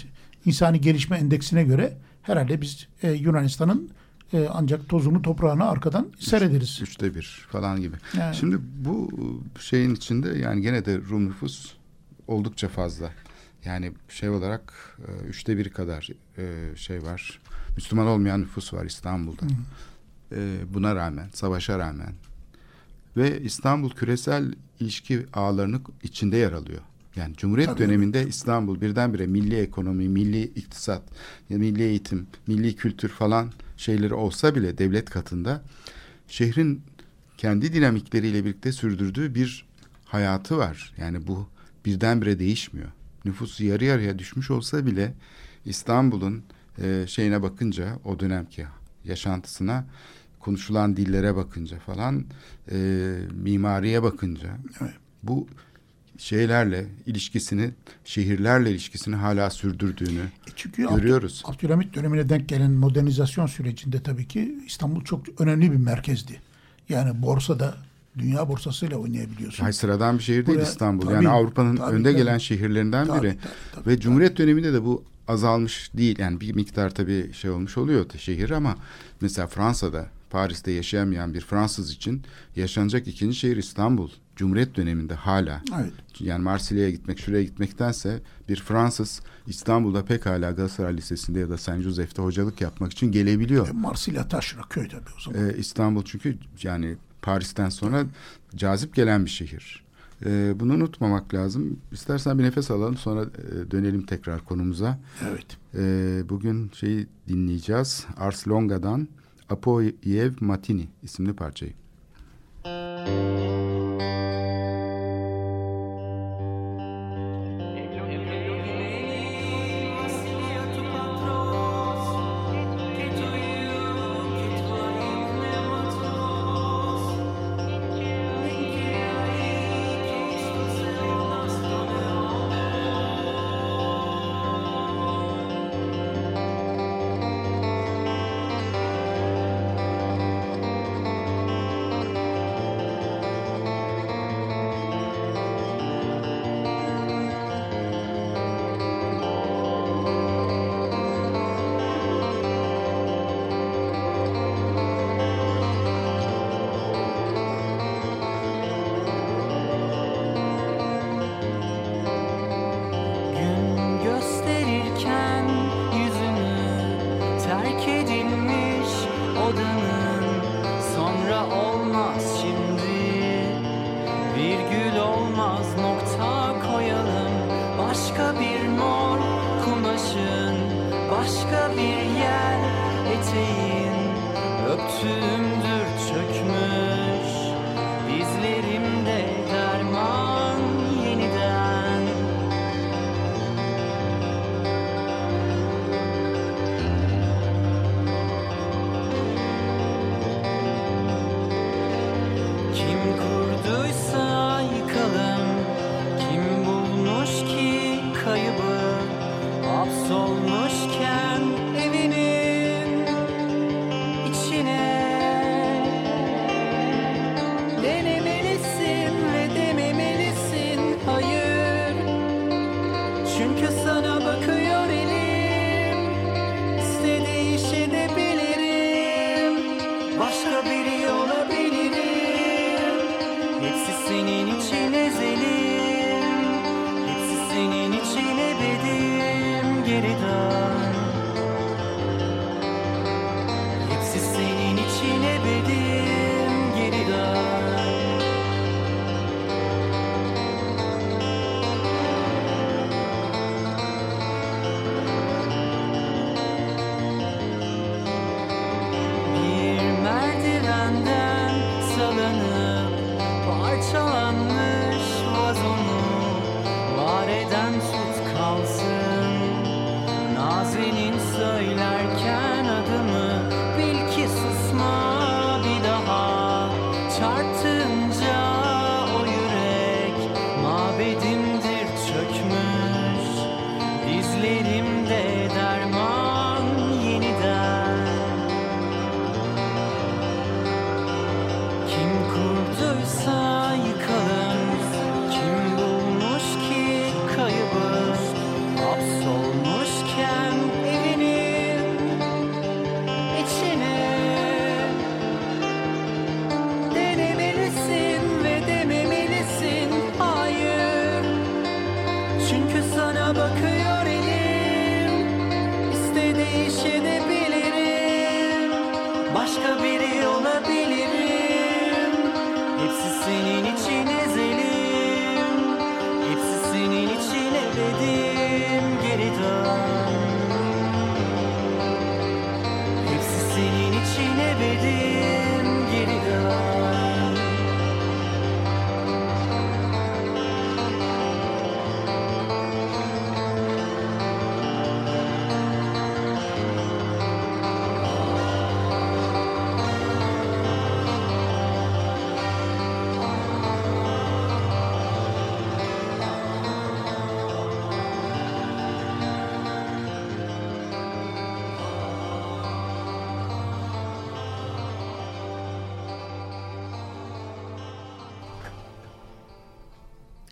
İnsani Gelişme Endeksine göre herhalde biz e, Yunanistan'ın e, ancak tozunu toprağını arkadan seyrederiz. Üçte bir falan gibi. Yani- Şimdi bu şeyin içinde yani gene de Rum nüfus oldukça fazla. Yani şey olarak e, üçte bir kadar e, şey var. Müslüman olmayan nüfus var İstanbul'da. E, buna rağmen, savaşa rağmen. Ve İstanbul küresel ilişki ağlarının içinde yer alıyor. Yani Cumhuriyet Tabii. döneminde İstanbul birdenbire milli ekonomi, milli iktisat, milli eğitim, milli kültür falan şeyleri olsa bile devlet katında şehrin kendi dinamikleriyle birlikte sürdürdüğü bir hayatı var. Yani bu birdenbire değişmiyor. Nüfusu yarı yarıya düşmüş olsa bile İstanbul'un e, şeyine bakınca o dönemki yaşantısına konuşulan dillere bakınca falan e, mimariye bakınca Evet. bu şeylerle ilişkisini şehirlerle ilişkisini hala sürdürdüğünü E Çünkü görüyoruz. Abdülhamit dönemine denk gelen modernizasyon sürecinde tabii ki İstanbul çok önemli bir merkezdi. Yani borsada dünya borsasıyla oynayabiliyorsun. Hay sıradan bir şehir değil Buraya- İstanbul. tabii, yani Avrupa'nın önde tabii. gelen şehirlerinden Tabii, biri. tabii, tabii, Ve tabii. Cumhuriyet döneminde de bu azalmış değil. Yani bir miktar tabii şey olmuş oluyor şehir ama mesela Fransa'da Paris'te yaşayamayan bir Fransız için yaşanacak ikinci şehir İstanbul. Cumhuriyet döneminde hala. Evet. Yani Marsilya'ya gitmek, şuraya gitmektense bir Fransız İstanbul'da pekala Galatasaray Lisesi'nde ya da Saint Joseph'te hocalık yapmak için gelebiliyor. E, Marsilya taşra köy tabii o zaman. Ee, İstanbul çünkü yani Paris'ten sonra cazip gelen bir şehir. Ee, bunu unutmamak lazım. İstersen bir nefes alalım sonra e, dönelim tekrar konumuza. Evet. Ee, bugün şeyi dinleyeceğiz. Ars Longa'dan Apoyev Matini isimli parçayı. Gün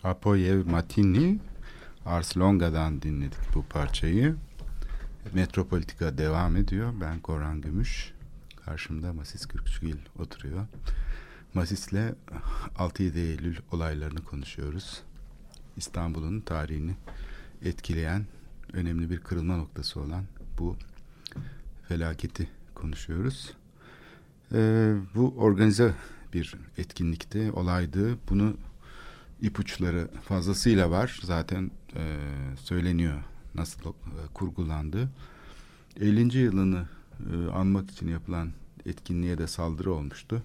Apoyev Matini Ars Longa'dan dinledik bu parçayı. Metropolitika devam ediyor. Ben Koran Gümüş. Karşımda Masis Kürkçügil oturuyor. Masis'le 6-7 Eylül olaylarını konuşuyoruz. İstanbul'un tarihini etkileyen önemli bir kırılma noktası olan bu felaketi konuşuyoruz. Ee, bu organize bir etkinlikti, olaydı. Bunu ipuçları fazlasıyla var. Zaten e, söyleniyor nasıl e, kurgulandı. 50. yılını e, anmak için yapılan etkinliğe de saldırı olmuştu.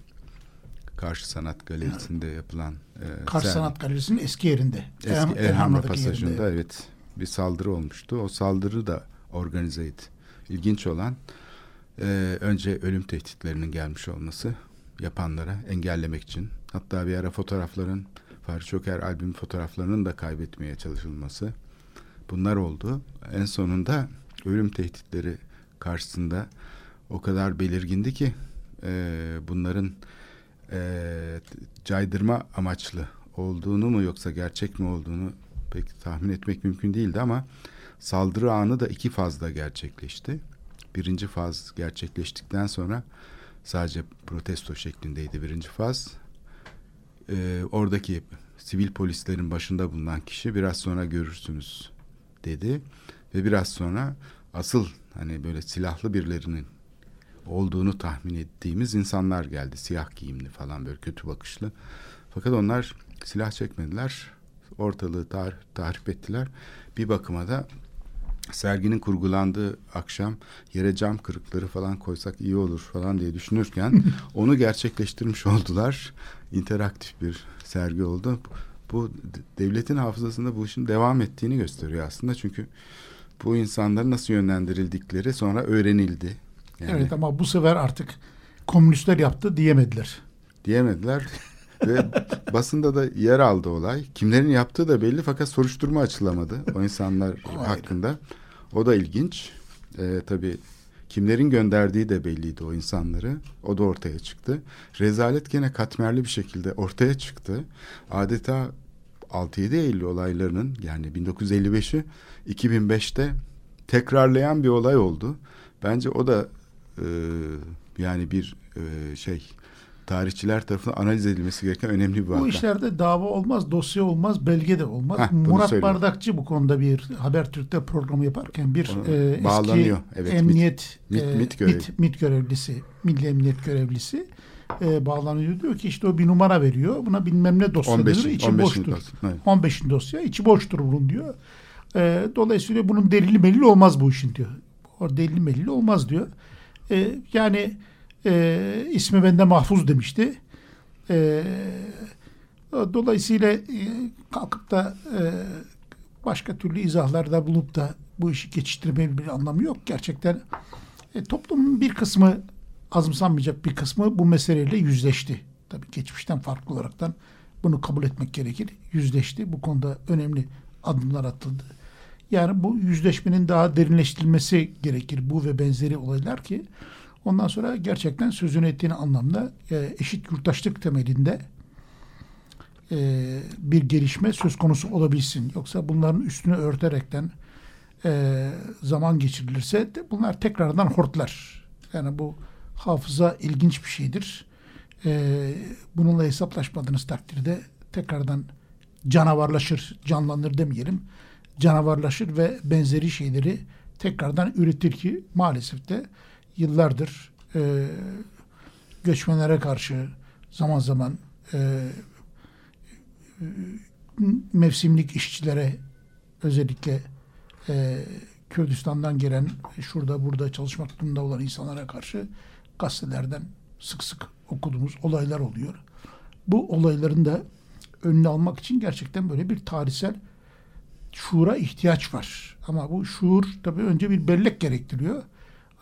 Karşı Sanat Galerisi'nde yapılan e, Karşı ser- Sanat Galerisi'nin eski yerinde. Eski Elham- Elhamra Pasajı'nda yerinde. evet bir saldırı olmuştu. O saldırı da organizeydi. İlginç olan e, önce ölüm tehditlerinin gelmiş olması yapanlara engellemek için. Hatta bir ara fotoğrafların Fahri Çoker albüm fotoğraflarının da kaybetmeye çalışılması. Bunlar oldu. En sonunda ölüm tehditleri karşısında o kadar belirgindi ki e, bunların e, caydırma amaçlı olduğunu mu yoksa gerçek mi olduğunu pek tahmin etmek mümkün değildi ama saldırı anı da iki fazda gerçekleşti. Birinci faz gerçekleştikten sonra sadece protesto şeklindeydi birinci faz. Ee, oradaki sivil polislerin başında bulunan kişi biraz sonra görürsünüz dedi ve biraz sonra asıl hani böyle silahlı birilerinin olduğunu tahmin ettiğimiz insanlar geldi. Siyah giyimli falan böyle kötü bakışlı. Fakat onlar silah çekmediler. Ortalığı tar tahrip ettiler. Bir bakıma da serginin kurgulandığı akşam yere cam kırıkları falan koysak iyi olur falan diye düşünürken onu gerçekleştirmiş oldular. İnteraktif bir sergi oldu. Bu devletin hafızasında bu işin devam ettiğini gösteriyor aslında. Çünkü bu insanların nasıl yönlendirildikleri sonra öğrenildi. Yani Evet ama bu sefer artık komünistler yaptı diyemediler. diyemediler. Ve basında da yer aldı olay. Kimlerin yaptığı da belli fakat soruşturma açılamadı o insanlar hakkında. O da ilginç. Ee, tabii kimlerin gönderdiği de belliydi o insanları. O da ortaya çıktı. Rezalet gene katmerli bir şekilde ortaya çıktı. Adeta 6-7 Eylül olaylarının yani 1955'i 2005'te tekrarlayan bir olay oldu. Bence o da e, yani bir e, şey tarihçiler tarafından analiz edilmesi gereken önemli bir vaka. Bu işlerde dava olmaz, dosya olmaz, belge de olmaz. Heh, Murat söylüyorum. Bardakçı bu konuda bir Habertürk'te programı yaparken bir Ona e, eski. Evet, MİT. emniyet MİT- e, MİT görevi. MİT, MİT görevlisi, Milli Emniyet görevlisi e, bağlanıyor. Diyor ki işte o bir numara veriyor. Buna bilmem ne dosya 15. denir. içi 15. boştur. dosya, evet. 15. dosya. içi boştur bunun diyor. E, dolayısıyla bunun delili melili olmaz bu işin diyor. O delili melili olmaz diyor. E, yani e, ismi bende mahfuz demişti. E, dolayısıyla e, kalkıp da e, başka türlü izahlarda bulup da bu işi geçiştirmenin bir anlamı yok. Gerçekten e, toplumun bir kısmı azımsanmayacak bir kısmı bu meseleyle yüzleşti. Tabii geçmişten farklı olaraktan bunu kabul etmek gerekir. Yüzleşti. Bu konuda önemli adımlar atıldı. Yani bu yüzleşmenin daha derinleştirilmesi gerekir. Bu ve benzeri olaylar ki ondan sonra gerçekten sözünü ettiğin anlamda e, eşit yurttaşlık temelinde e, bir gelişme söz konusu olabilsin. Yoksa bunların üstünü örterekten e, zaman geçirilirse de bunlar tekrardan hortlar. Yani bu hafıza ilginç bir şeydir. E, bununla hesaplaşmadığınız takdirde tekrardan canavarlaşır, canlanır demeyelim. Canavarlaşır ve benzeri şeyleri tekrardan üretir ki maalesef de yıllardır e, göçmenlere karşı zaman zaman e, mevsimlik işçilere özellikle e, Kürdistan'dan gelen şurada burada çalışmak durumunda olan insanlara karşı gazetelerden sık sık okuduğumuz olaylar oluyor. Bu olayların da önüne almak için gerçekten böyle bir tarihsel şuura ihtiyaç var. Ama bu şuur tabii önce bir bellek gerektiriyor.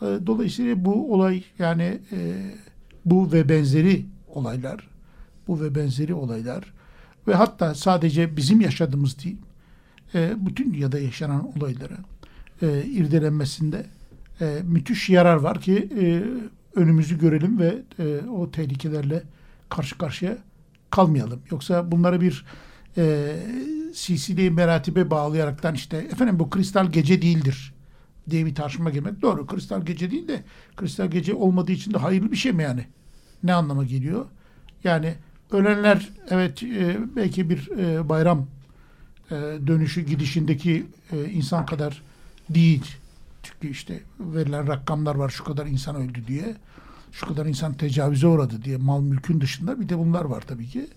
E, Dolayısıyla bu olay yani e, bu ve benzeri olaylar bu ve benzeri olaylar ve hatta sadece bizim yaşadığımız değil e, bütün dünyada yaşanan olayları irdelenmesinde müthiş yarar var ki önümüzü görelim ve o tehlikelerle karşı karşıya kalmayalım. Yoksa bunları bir e, silsile meratibe bağlayaraktan işte efendim bu kristal gece değildir diye bir tartışma girmek doğru. Kristal gece değil de kristal gece olmadığı için de hayırlı bir şey mi yani? Ne anlama geliyor? Yani ölenler evet e, belki bir e, bayram e, dönüşü gidişindeki e, insan kadar değil. Çünkü işte verilen rakamlar var şu kadar insan öldü diye. Şu kadar insan tecavüze uğradı diye mal mülkün dışında bir de bunlar var tabii ki.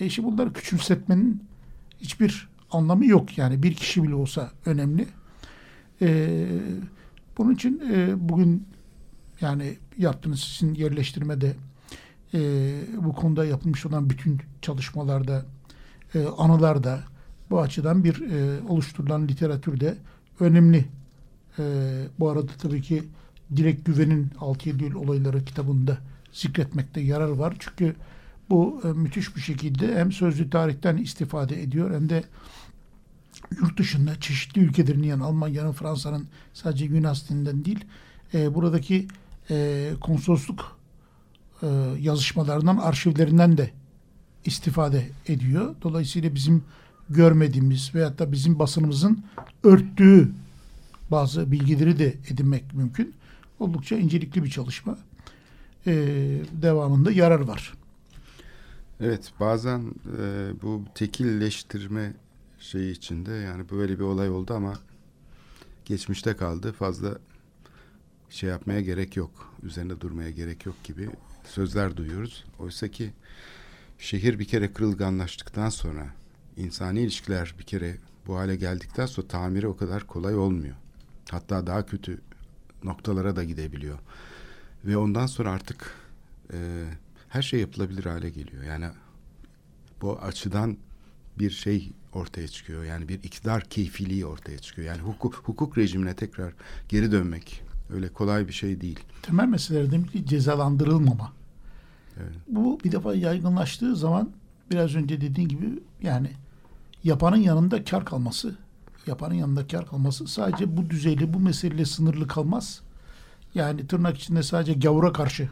E işte bunları küçümsetmenin hiçbir anlamı yok. Yani bir kişi bile olsa önemli. E, bunun için e, bugün yani yaptığınız sizin yerleştirmede e, bu konuda yapılmış olan bütün çalışmalarda, e, anılarda bu açıdan bir e, oluşturulan literatürde önemli. E, bu arada tabii ki Dilek Güven'in 6 Eylül olayları kitabında zikretmekte yarar var. Çünkü bu e, müthiş bir şekilde hem sözlü tarihten istifade ediyor hem de yurt dışında çeşitli ülkelerin yani Almanya'nın, Fransa'nın sadece Yunanistan'dan değil e, buradaki e, konsolosluk e, yazışmalarından, arşivlerinden de istifade ediyor. Dolayısıyla bizim görmediğimiz veyahut da bizim basınımızın örttüğü bazı bilgileri de edinmek mümkün. Oldukça incelikli bir çalışma. E, devamında yarar var. Evet bazen e, bu tekilleştirme şeyi içinde yani böyle bir olay oldu ama geçmişte kaldı fazla şey yapmaya gerek yok üzerinde durmaya gerek yok gibi sözler duyuyoruz. Oysa ki şehir bir kere kırılganlaştıktan sonra insani ilişkiler bir kere bu hale geldikten sonra tamiri o kadar kolay olmuyor. Hatta daha kötü noktalara da gidebiliyor. Ve ondan sonra artık e, her şey yapılabilir hale geliyor. Yani bu açıdan bir şey ortaya çıkıyor. Yani bir iktidar keyfiliği ortaya çıkıyor. Yani hukuk, hukuk rejimine tekrar geri dönmek öyle kolay bir şey değil. Temel meselelerden biri cezalandırılmama. Evet. Bu bir defa yaygınlaştığı zaman biraz önce dediğin gibi yani yapanın yanında kar kalması, yapanın yanında kar kalması sadece bu düzeyle, bu meseleyle sınırlı kalmaz. Yani tırnak içinde sadece gavura karşı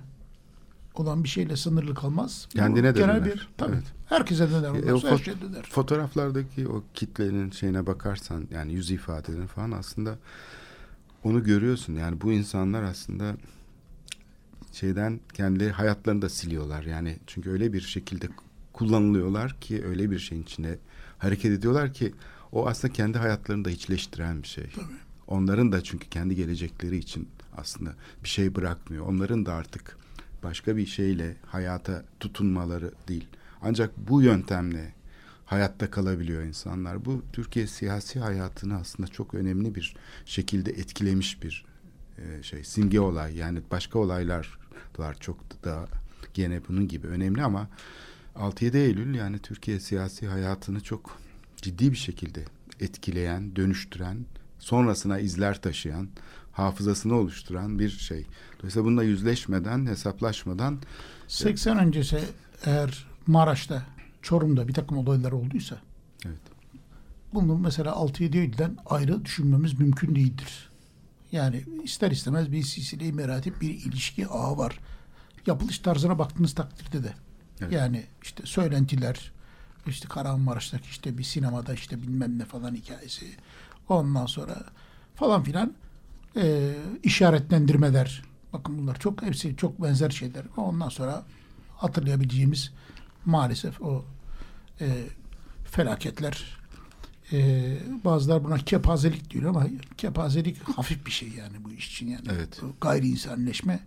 olan bir şeyle sınırlı kalmaz. Kendine de genel döner. bir tabii. Evet. Herkese döner. E, o Her şeye döner. Fotoğraflardaki o kitlenin şeyine bakarsan yani yüz ifadelerine falan aslında onu görüyorsun. Yani bu insanlar aslında şeyden kendi hayatlarını da siliyorlar. Yani çünkü öyle bir şekilde kullanılıyorlar ki öyle bir şeyin içine hareket ediyorlar ki o aslında kendi hayatlarını da hiçleştiren bir şey. Onların da çünkü kendi gelecekleri için aslında bir şey bırakmıyor. Onların da artık başka bir şeyle hayata tutunmaları değil. Ancak bu yöntemle hayatta kalabiliyor insanlar. Bu Türkiye siyasi hayatını aslında çok önemli bir şekilde etkilemiş bir e, şey simge olay. Yani başka olaylar var çok da gene bunun gibi önemli ama 6-7 Eylül yani Türkiye siyasi hayatını çok ciddi bir şekilde etkileyen, dönüştüren, sonrasına izler taşıyan, hafızasını oluşturan bir şey. Dolayısıyla bununla yüzleşmeden, hesaplaşmadan 80 öncesi eğer Maraş'ta, Çorum'da bir takım olaylar olduysa evet. bunu mesela 6-7 Eylül'den ayrı düşünmemiz mümkün değildir. Yani ister istemez bir silsile meratip bir ilişki ağı var. Yapılış tarzına baktığınız takdirde de. Evet. Yani işte söylentiler, işte Kahramanmaraş'taki işte bir sinemada işte bilmem ne falan hikayesi. Ondan sonra falan filan e, işaretlendirmeler. Bakın bunlar çok hepsi çok benzer şeyler. Ondan sonra hatırlayabileceğimiz maalesef o e, felaketler e, bazılar buna kepazelik diyor ama kepazelik hafif bir şey yani bu iş için yani. Evet. Gayri insanleşme.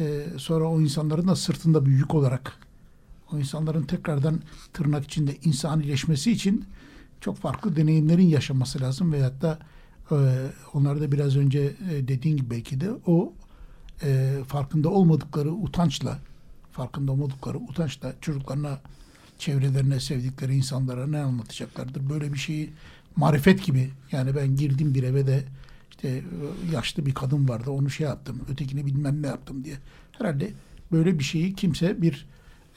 E, sonra o insanların da sırtında bir yük olarak o insanların tekrardan tırnak içinde insanileşmesi için çok farklı deneyimlerin yaşaması lazım veyahut da onlar da biraz önce e, dediğin gibi belki de o e, farkında olmadıkları utançla farkında olmadıkları utançla çocuklarına çevrelerine sevdikleri insanlara ne anlatacaklardır. Böyle bir şeyi marifet gibi yani ben girdim bir eve de işte e, yaşlı bir kadın vardı onu şey yaptım ötekini bilmem ne yaptım diye. Herhalde böyle bir şeyi kimse bir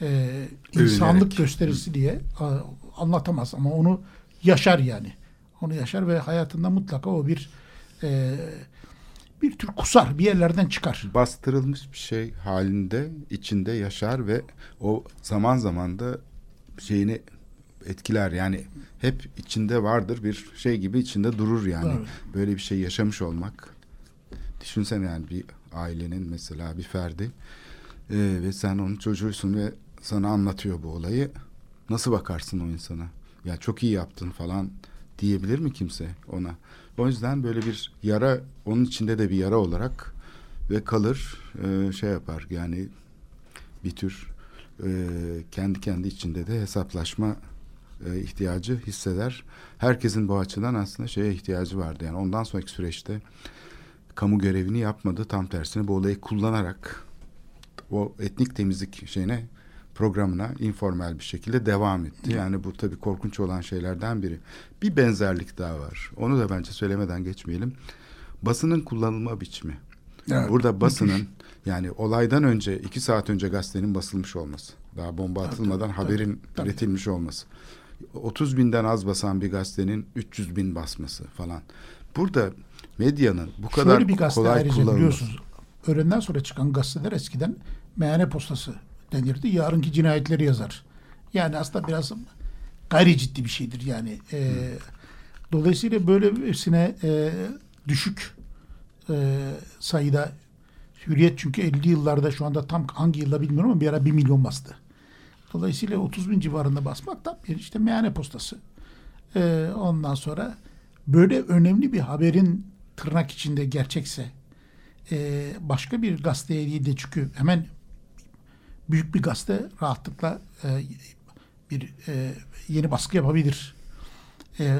e, insanlık Övünerek. gösterisi diye a, anlatamaz ama onu yaşar yani. Onu yaşar ve hayatında mutlaka o bir e, bir tür kusar bir yerlerden çıkar. bastırılmış bir şey halinde içinde yaşar ve o zaman zaman da şeyini etkiler. Yani hep içinde vardır bir şey gibi içinde durur yani. Evet. böyle bir şey yaşamış olmak. Düşünsene yani bir ailenin mesela bir ferdi e, ve sen onun çocuğusun ve sana anlatıyor bu olayı. Nasıl bakarsın o insana? Ya çok iyi yaptın falan diyebilir mi kimse ona o yüzden böyle bir yara onun içinde de bir yara olarak ve kalır e, şey yapar yani bir tür e, kendi kendi içinde de hesaplaşma e, ihtiyacı hisseder. Herkesin bu açıdan aslında şeye ihtiyacı vardı. Yani ondan sonraki süreçte kamu görevini yapmadı. Tam tersine bu olayı kullanarak o etnik temizlik şeyine programına informal bir şekilde devam etti. Yani bu tabii korkunç olan şeylerden biri. Bir benzerlik daha var. Onu da bence söylemeden geçmeyelim. Basının kullanılma biçimi. Evet, Burada basının yani olaydan önce iki saat önce gazetenin basılmış olması. Daha bomba atılmadan tabii, haberin tabii. üretilmiş olması. 30 binden az basan bir gazetenin 300 bin basması falan. Burada medyanın bu kadar Şöyle bir gazete kolay kullanılması. Öğlenden sonra çıkan gazeteler eskiden meyhane postası denirdi. Yarınki cinayetleri yazar. Yani aslında biraz gayri ciddi bir şeydir yani. Ee, dolayısıyla böylesine e, düşük e, sayıda Hürriyet çünkü 50 yıllarda şu anda tam hangi yılda bilmiyorum ama bir ara 1 milyon bastı. Dolayısıyla 30 bin civarında basmak da bir işte meyhane postası. Ee, ondan sonra böyle önemli bir haberin tırnak içinde gerçekse e, başka bir gazeteye değil de çünkü hemen büyük bir gazete rahatlıkla e, bir e, yeni baskı yapabilir. E,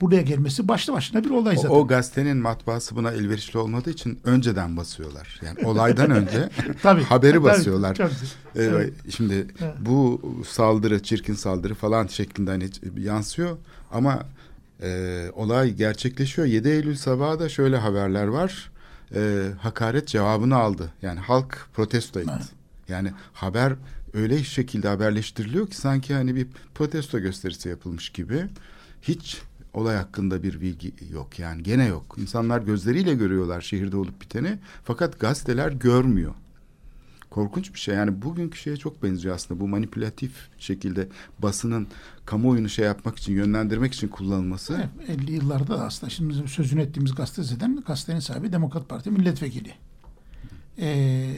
buraya gelmesi başlı başına bir olay O, zaten. o gazetenin matbaası buna elverişli olmadığı için önceden basıyorlar. Yani olaydan önce Tabii, haberi tabii, basıyorlar. çok güzel. Ee, Evet. Şimdi Evet. bu saldırı, çirkin saldırı falan şeklinde hani yansıyor ama e, olay gerçekleşiyor. 7 Eylül sabahı da şöyle haberler var. E, hakaret cevabını aldı. Yani halk protesto etti. Evet. Yani haber öyle şekilde haberleştiriliyor ki sanki hani bir protesto gösterisi yapılmış gibi. Hiç olay hakkında bir bilgi yok yani gene yok. İnsanlar gözleriyle görüyorlar şehirde olup biteni fakat gazeteler görmüyor. Korkunç bir şey yani bugünkü şeye çok benziyor aslında bu manipülatif şekilde basının kamuoyunu şey yapmak için yönlendirmek için kullanılması. Evet, 50 yıllarda da aslında şimdi bizim sözünü ettiğimiz gazete zaten gazetenin sahibi Demokrat Parti milletvekili. e,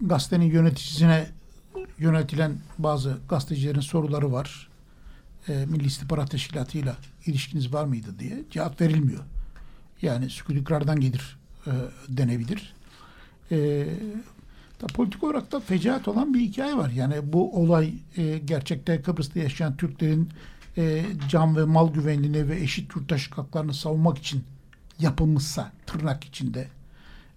gazetenin yöneticisine yönetilen bazı gazetecilerin soruları var. E, Milli İstihbarat Teşkilatı ile ilişkiniz var mıydı diye cevap verilmiyor. Yani sükût ikrardan gelir e, denebilir. E, da politik olarak da fecaat olan bir hikaye var. Yani bu olay e, gerçekten Kıbrıs'ta yaşayan Türklerin e, can ve mal güvenliğini ve eşit yurttaşlık haklarını savunmak için yapılmışsa tırnak içinde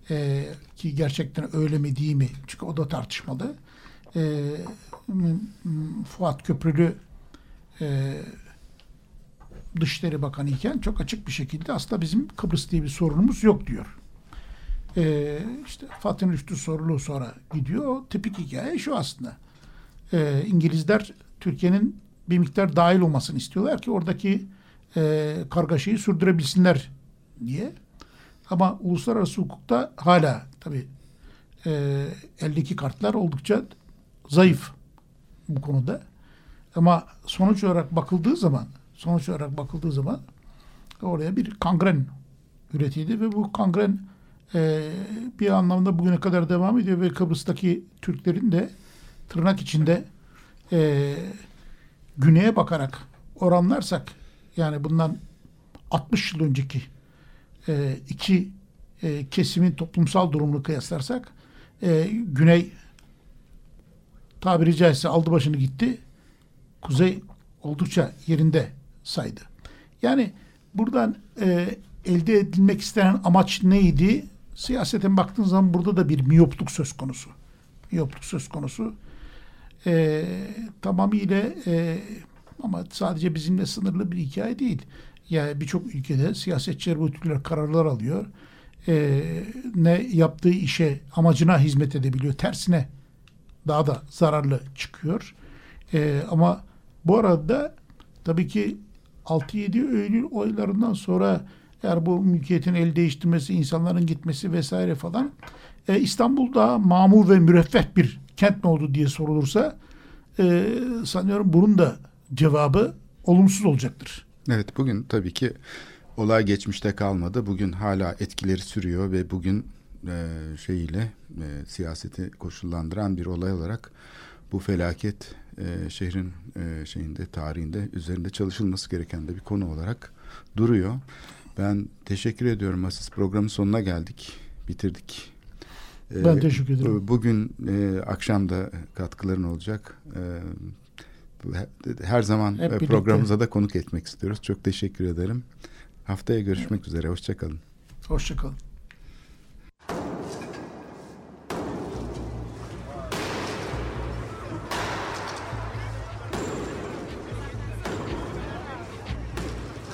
e, ki gerçekten öyle mi değil mi? Çünkü o da tartışmalı. E, Fuat Köprülü e, Dışişleri Bakanı iken çok açık bir şekilde aslında bizim Kıbrıs diye bir sorunumuz yok diyor. E, işte Fatih Rüştü sorulu sonra gidiyor. O tipik hikaye şu aslında. E, İngilizler Türkiye'nin bir miktar dahil olmasını istiyorlar ki oradaki e, kargaşayı sürdürebilsinler diye. Ama uluslararası hukukta hala tabii e, eldeki kartlar oldukça zayıf bu konuda. Ama sonuç olarak bakıldığı zaman sonuç olarak bakıldığı zaman oraya bir kangren üretildi ve bu kangren e, bir anlamda bugüne kadar devam ediyor ve Kıbrıs'taki Türklerin de tırnak içinde e, güneye bakarak oranlarsak yani bundan 60 yıl önceki e, iki e, kesimin toplumsal durumunu kıyaslarsak e, güney tabiri caizse aldı başını gitti. Kuzey oldukça yerinde saydı. Yani buradan e, elde edilmek istenen amaç neydi? Siyaseten baktığın zaman burada da bir miyopluk söz konusu. Miyopluk söz konusu. E, tamamıyla e, ama sadece bizimle sınırlı bir hikaye değil. Yani birçok ülkede siyasetçiler bu tür kararlar alıyor. E, ne yaptığı işe amacına hizmet edebiliyor. Tersine daha da zararlı çıkıyor. E, ama bu arada tabii ki 6-7 Eylül oylarından sonra eğer bu mülkiyetin el değiştirmesi, insanların gitmesi vesaire falan e, İstanbul daha mamur ve müreffeh bir kent mi oldu diye sorulursa e, sanıyorum bunun da cevabı olumsuz olacaktır. Evet bugün tabii ki olay geçmişte kalmadı. Bugün hala etkileri sürüyor ve bugün e, şeyiyle e, siyaseti koşullandıran bir olay olarak bu felaket e, şehrin e, şeyinde tarihinde üzerinde çalışılması gereken de bir konu olarak duruyor. Ben teşekkür ediyorum Asis programın sonuna geldik. Bitirdik. E, Ben teşekkür ederim. Bugün e, akşam da katkıların olacak. E, her zaman Hep e, birlikte. programımıza da konuk etmek istiyoruz. Çok teşekkür ederim. Haftaya görüşmek üzere. Hoşçakalın. Hoşçakalın.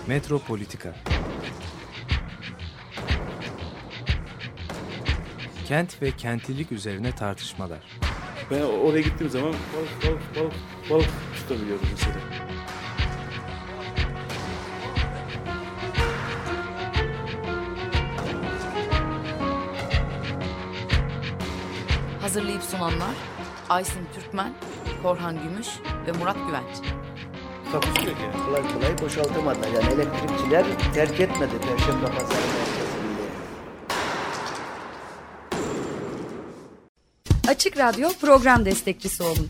Metropolitika Kent ve kentlilik üzerine tartışmalar. Ben oraya gittiğim zaman balık balık balık balık tutabiliyorum mesela. Hazırlayıp sunanlar Aysin Türkmen, Korhan Gümüş ve Murat Güvenç. Takusu yok yani. Kolay kolay boşaltamadı. Yani elektrikçiler terk etmedi Perşembe Pazarı merkezini. Açık Radyo program destekçisi olun.